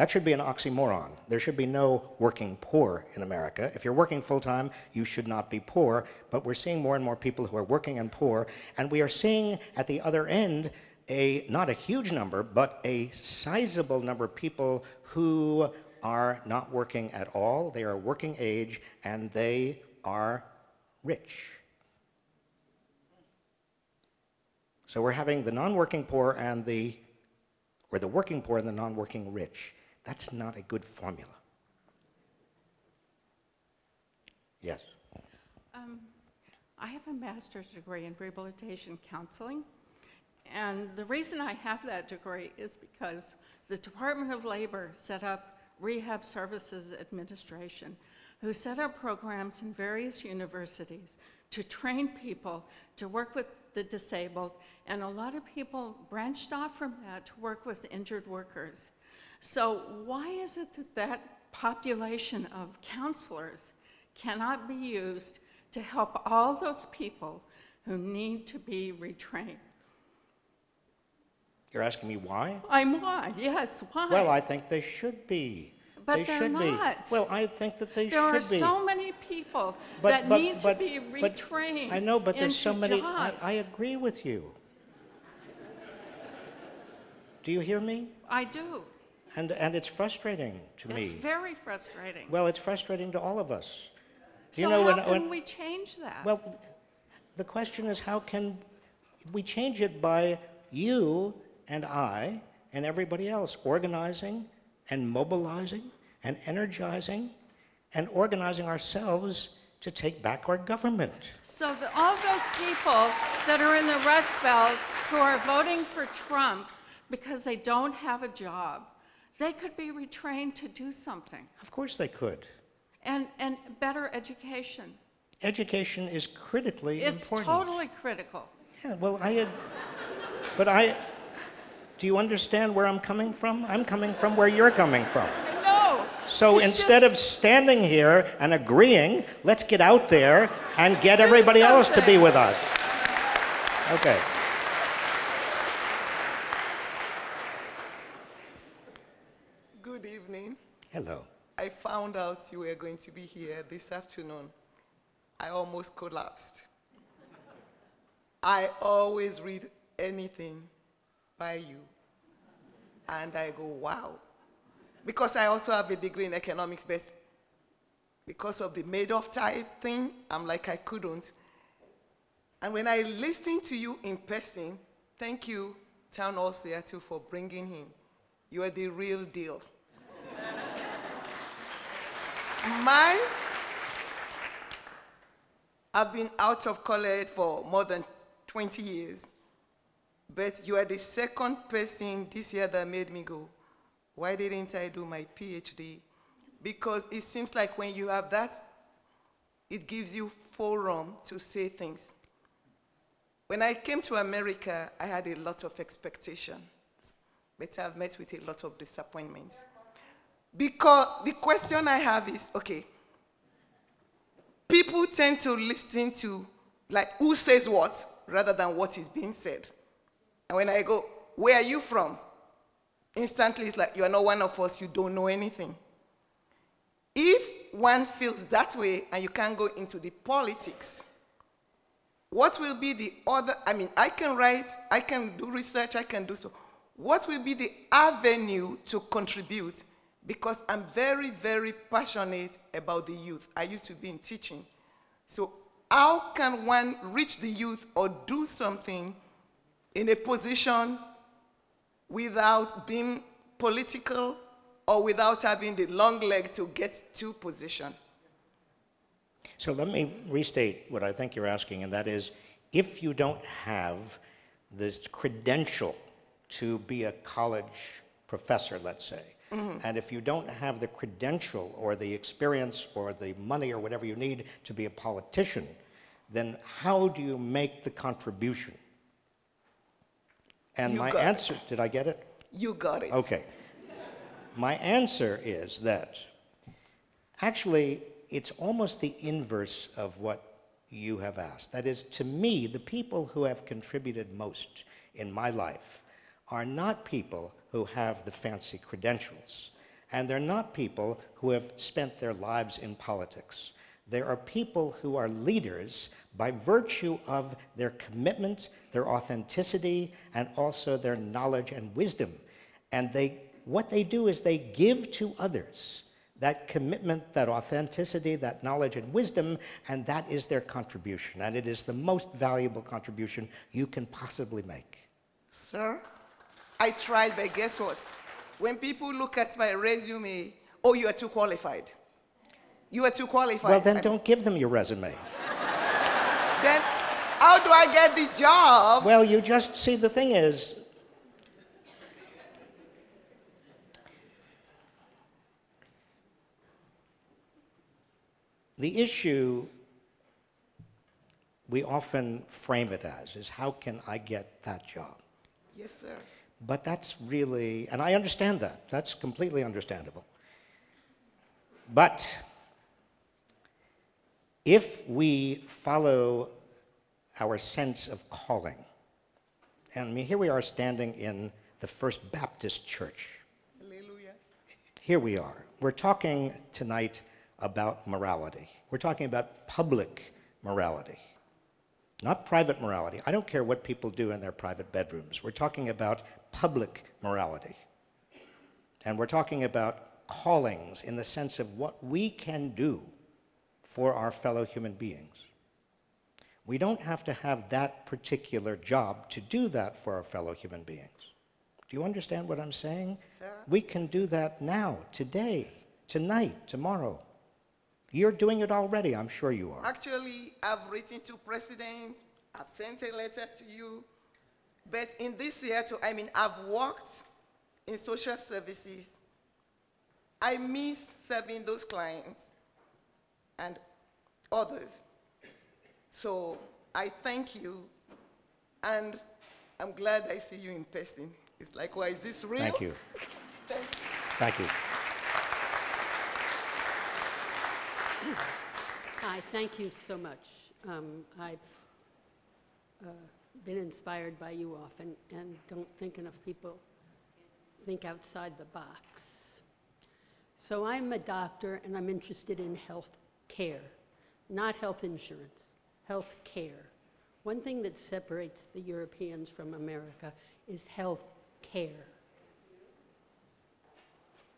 That should be an oxymoron. There should be no working poor in America. If you're working full time, you should not be poor. But we're seeing more and more people who are working and poor. And we are seeing at the other end a not a huge number, but a sizable number of people who are not working at all. They are working age and they are rich. So we're having the non working poor and the, or the working poor and the non working rich. That's not a good formula. Yes. Um, I have a master's degree in rehabilitation counseling. And the reason I have that degree is because the Department of Labor set up Rehab Services Administration, who set up programs in various universities to train people to work with the disabled, and a lot of people branched off from that to work with injured workers. So, why is it that that population of counselors cannot be used to help all those people who need to be retrained? You're asking me why? I'm why, yes, why? Well, I think they should be. But they they're should not. be. Well, I think that they there are should be. so many people But- that but- need but- to be retrained. I know, but there's so many. I. I agree with you. Do you hear me? I do. And, and it's frustrating to me. It's very frustrating. Well, it's frustrating to all of us. So you know, how when, can when- we change that? Well, the question is how can we change it by you and I and everybody else organizing and mobilizing and energizing and organizing ourselves to take back our government. So the, all those people that are in the Rust Belt who are voting for Trump because they don't have a job, they could be retrained to do something. Of course they could. And, and better education. Education is critically It's important. It's totally critical. Yeah, well, I had, but I, do you understand where I'm coming from? I'm coming from where you're coming from. No. So it's instead just- of standing here and agreeing, let's get out there and get everybody else to be with us. Okay. Good evening. Hello. I found out you were going to be here this afternoon. I almost collapsed. I always read anything by you, and I go, wow. Because I also have a degree in economics, but because of the Madoff type thing, I'm like, I couldn't. And when I listen to you in person, thank you, Town Hall Seattle, for bringing him. You are the real deal. My, I've been out of college for more than 20 years, but you are the second person this year that made me go, why didn't I do my PhD? Because it seems like when you have that, it gives you forum to say things. When I came to America, I had a lot of expectations, but I've met with a lot of disappointments. Because the question I have is okay, people tend to listen to like who says what rather than what is being said. And when I go, where are you from? Instantly it's like you are not one of us, you don't know anything. If one feels that way and you can't go into the politics, what will be the other? I mean, I can write, I can do research, I can do so. What will be the avenue to contribute? Because I'm very, very passionate about the youth. I used to be in teaching. So, how can one reach the youth or do something in a position without being political or without having the long leg to get to position? So let me restate what I think you're asking, and that is if you don't have this credential to be a college professor, let's say, Mhm. and if you don't have the credential or the experience or the money or whatever you need to be a politician, then how do you make the contribution? And You my got it. answer, did I get it? You got it. Okay. My answer is that actually it's almost the inverse of what you have asked. That is, to me, the people who have contributed most in my life are not people who have the fancy credentials, and they're not people who have spent their lives in politics. There are people who are leaders by virtue of their commitment, their authenticity, and also their knowledge and wisdom. And they, what they do is they give to others that commitment, that authenticity, that knowledge and wisdom, and that is their contribution. And it is the most valuable contribution you can possibly make. Sir, I tried, but guess what? When people look at my resume, oh, you are too qualified. You are too qualified. Well, then And don't give them your resume. Then, how do I get the job? Well, you just see, the thing is, the issue we often frame it as is how can I get that job? Yes, sir. But that's really, and I understand that. That's completely understandable. But if we follow our sense of calling, and I mean, here we are standing in the First Baptist Church. Hallelujah. Here we are. We're talking tonight about morality. We're talking about public morality, not private morality. I don't care what people do in their private bedrooms. We're talking about public morality. And we're talking about callings in the sense of what we can do for our fellow human beings. We don't have to have that particular job to do that for our fellow human beings. Do you understand what I'm saying? Sir? We can do that now, today, tonight, tomorrow. You're doing it already, I'm sure you are. Actually, I've written to president, I've sent a letter to you, but in this year too, I mean, I've worked in social services. I miss serving those clients and others. So I thank you, and I'm glad I see you in person. It's like, why is this real? Thank you. Thank you. Thank you. Hi, thank you so much. Um, I've uh, been inspired by you often, and don't think enough people think outside the box. So I'm a doctor, and I'm interested in health care, not health insurance, health care. One thing that separates the Europeans from America is health care.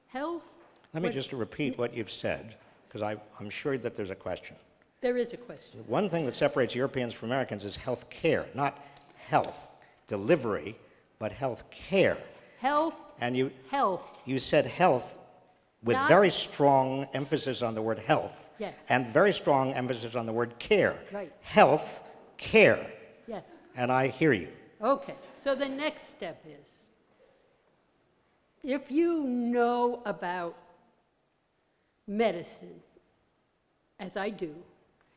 Health. Let me just repeat what you've said, because I'm sure that there's a question. There is a question. One thing that separates Europeans from Americans is health care, not health delivery, but health care. Health, And you, health, you said health with Not- very strong emphasis on the word health Yes. and very strong emphasis on the word care. Right. Health care. yes. And I hear you. Okay, so the next step is, if you know about medicine, as I do,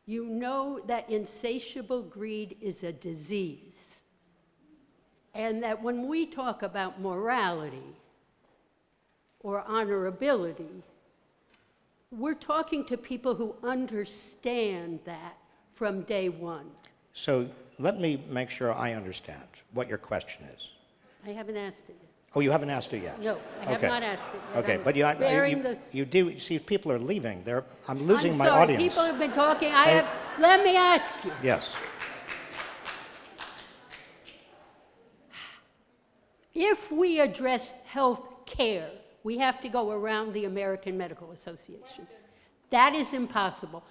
you know that insatiable greed is a disease. And that when we talk about morality or honorability, we're talking to people who understand that from day one. So let me make sure I understand what your question is. I haven't asked it yet. Oh, you haven't asked it yet? No, I have Okay. not asked yet. Okay, I'm but you, I, you, the- you do, see, if people are leaving, they're, I'm losing I'm my sorry, audience. people have been talking. I Hey. have, let me ask you. Yes. If we address health care, we have to go around the American Medical Association. That is impossible.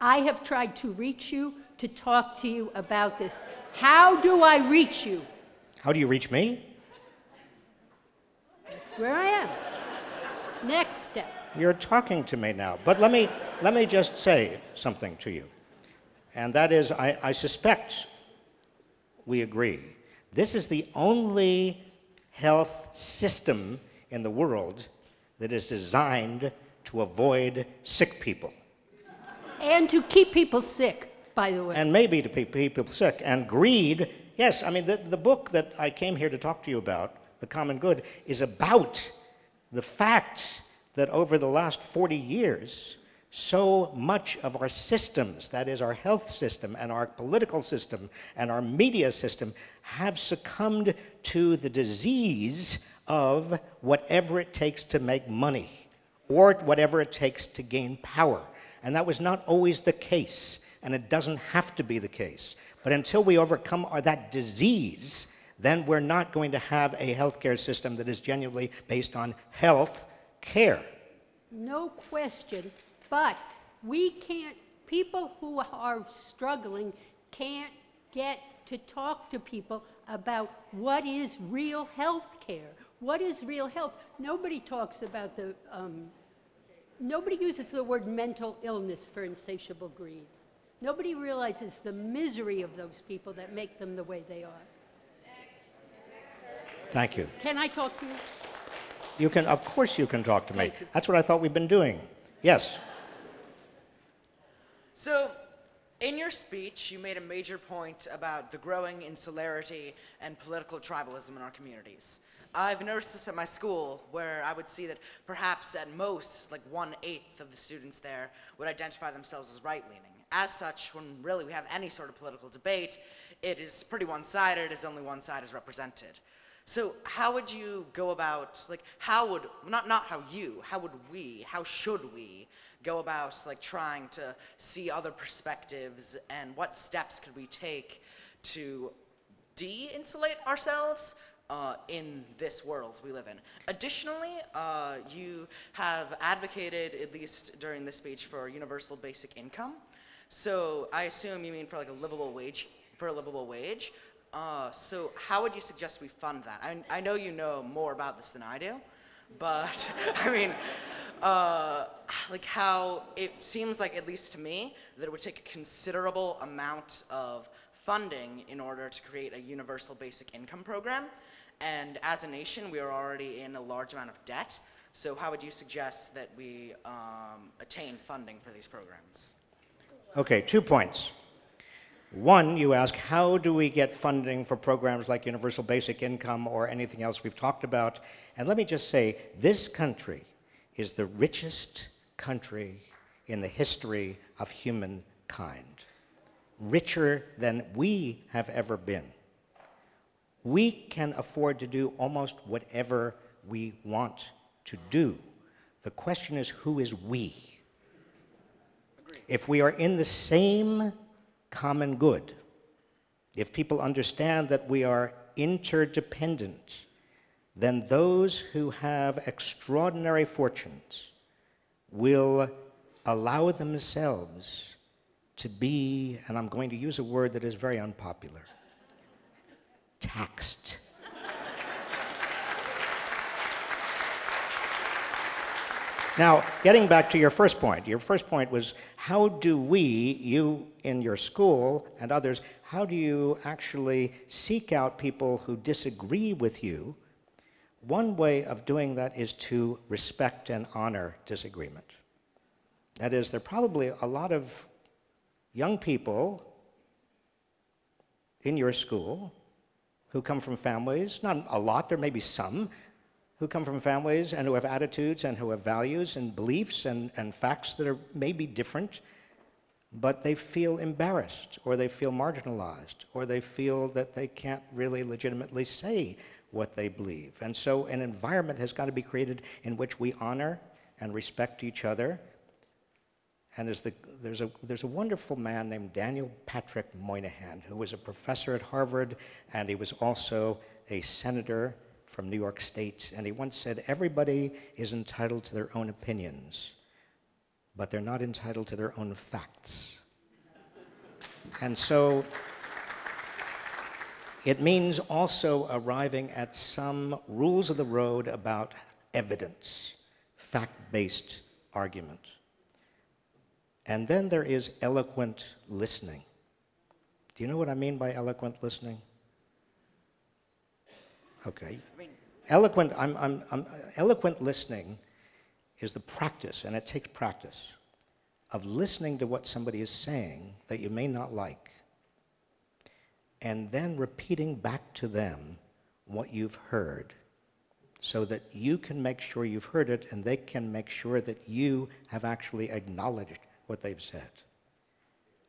I have tried to reach you to talk to you about this. How do I reach you? How do you reach me? That's where I am. Next step. You're talking to me now. But let me, let me just say something to you. And that is, I, I suspect we agree. This is the only health system in the world that is designed to avoid sick people. And to keep people sick, by the way. And maybe to keep people sick. And greed, yes, I mean, the, the book that I came here to talk to you about, The Common Good, is about the fact that over the last 40 years, so much of our systems, that is, our health system and our political system and our media system, have succumbed to the disease of whatever it takes to make money or whatever it takes to gain power. And that was not always the case, and it doesn't have to be the case. But until we overcome our, that disease, then we're not going to have a healthcare system that is genuinely based on health care. No question, but we can't, people who are struggling can't get to talk to people about what is real health care. What is real health? Nobody talks about the, um, nobody uses the word mental illness for insatiable greed. Nobody realizes the misery of those people that make them the way they are. Thank you. Can I talk to you? You can, of course, you can talk to me. That's what I thought we've been doing. Yes. So, in your speech, you made a major point about the growing insularity and political tribalism in our communities. I've noticed this at my school, where I would see that perhaps at most, like one eighth of the students there would identify themselves as right leaning. As such, when really we have any sort of political debate, it is pretty one sided, as only one side is represented. So, how would you go about, like, how would, not, not how you, how would we, how should we go about, like, trying to see other perspectives and what steps could we take to de insulate ourselves uh, in this world we live in. Additionally, uh, you have advocated, at least during this speech, for universal basic income. So I assume you mean for like a livable wage, for a livable wage. Uh, so how would you suggest we fund that? I, I know you know more about this than I do, but I mean, uh, like how it seems like, at least to me, that it would take a considerable amount of funding in order to create a universal basic income program. And as a nation, we are already in a large amount of debt. So how would you suggest that we um, attain funding for these programs? Okay, two points. One, you ask, how do we get funding for programs like universal basic income or anything else we've talked about? And let me just say, this country is the richest country in the history of humankind, richer than we have ever been. We can afford to do almost whatever we want to do. The question is, who is we? If we are in the same common good, if people understand that we are interdependent, then those who have extraordinary fortunes will allow themselves to be, and I'm going to use a word that is very unpopular, taxed. Now, getting back to your first point, your first point was how do we, you in your school and others, how do you actually seek out people who disagree with you? One way of doing that is to respect and honor disagreement. That is, there are probably a lot of young people in your school who come from families, not a lot, there may be some, who come from families and who have attitudes and who have values and beliefs and, and facts that are maybe different, but they feel embarrassed or they feel marginalized or they feel that they can't really legitimately say what they believe. And so an environment has got to be created in which we honor and respect each other. And the, there's, a, there's a wonderful man named Daniel Patrick Moynihan, who was a professor at Harvard, and he was also a senator from New York State, and he once said, Everybody is entitled to their own opinions, but they're not entitled to their own facts. and so it means also arriving at some rules of the road about evidence, fact based argument. And then there is eloquent listening. Do you know what I mean by eloquent listening? Okay. Eloquent, I'm, I'm, I'm, eloquent listening is the practice, and it takes practice, of listening to what somebody is saying that you may not like, and then repeating back to them what you've heard so that you can make sure you've heard it and they can make sure that you have actually acknowledged what they've said.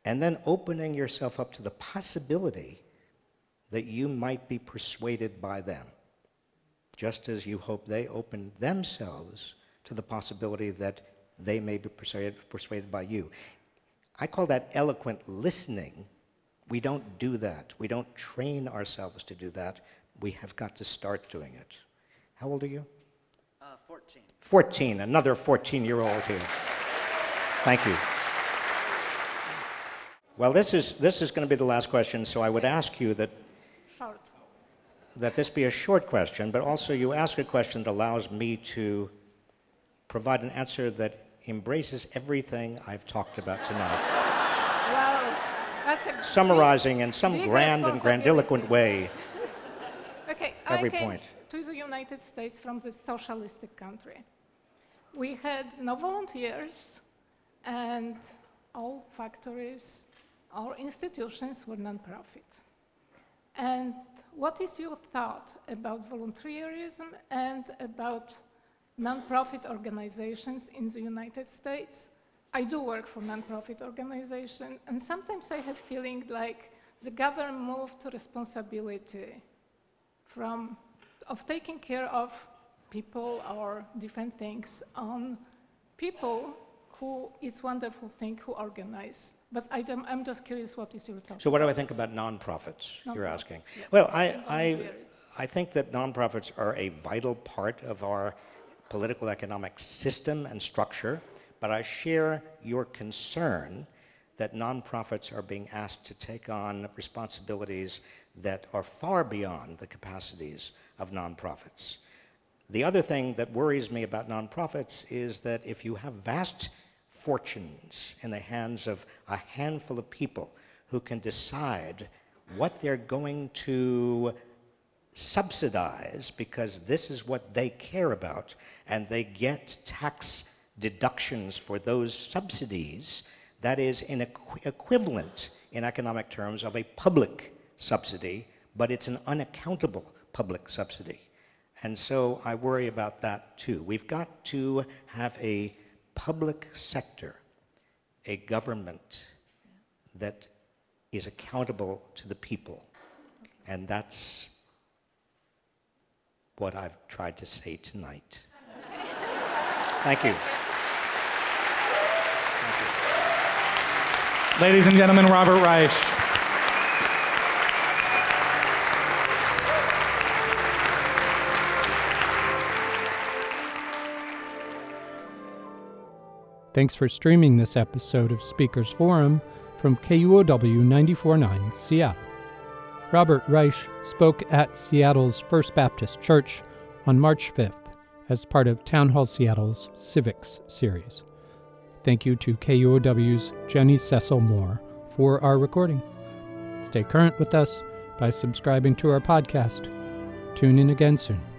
And then opening yourself up to the possibility that you might be persuaded by them, just as you hope they open themselves to the possibility that they may be persuaded, persuaded by you. I call that eloquent listening. We don't do that. We don't train ourselves to do that. We have got to start doing it. How old are you? Uh, 14. 14, another 14 year old here. Thank you. Well, this is, this is going to be the last question, so I would ask you that Short. that this be a short question, but also you ask a question that allows me to provide an answer that embraces everything I've talked about tonight, Well, that's a summarizing in some grand and grandiloquent way Okay, every I came point. to the United States from the socialistic country. We had no volunteers, and all factories, all institutions were nonprofit. And what is your thought about volunteerism and about nonprofit organizations in the United States? I do work for nonprofit organization, and sometimes I have feeling like the government moved to responsibility from of taking care of people or different things on people who it's wonderful thing who organize. But I am, I'm just curious what is your thought? So, what do I think about nonprofits? You're asking. Yes. Well, I, I. I think that nonprofits are a vital part of our political economic system and structure, but I share your concern that nonprofits are being asked to take on responsibilities that are far beyond the capacities of nonprofits. The other thing that worries me about nonprofits is that if you have vast fortunes in the hands of a handful of people who can decide what they're going to subsidize because this is what they care about, and they get tax deductions for those subsidies, that is an equ- equivalent in economic terms of a public subsidy, but it's an unaccountable public subsidy. And so I worry about that too. We've got to have a public sector, a government that is accountable to the people. And that's what I've tried to say tonight. Thank you. Ladies and gentlemen, Robert Reich. Thanks for streaming this episode of Speakers Forum from KUOW 94.9 Seattle. Robert Reich spoke at Seattle's First Baptist Church on March 5th as part of Town Hall Seattle's Civics series. Thank you to KUOW's Jennie Cecil Moore for our recording. Stay current with us by subscribing to our podcast. Tune in again soon.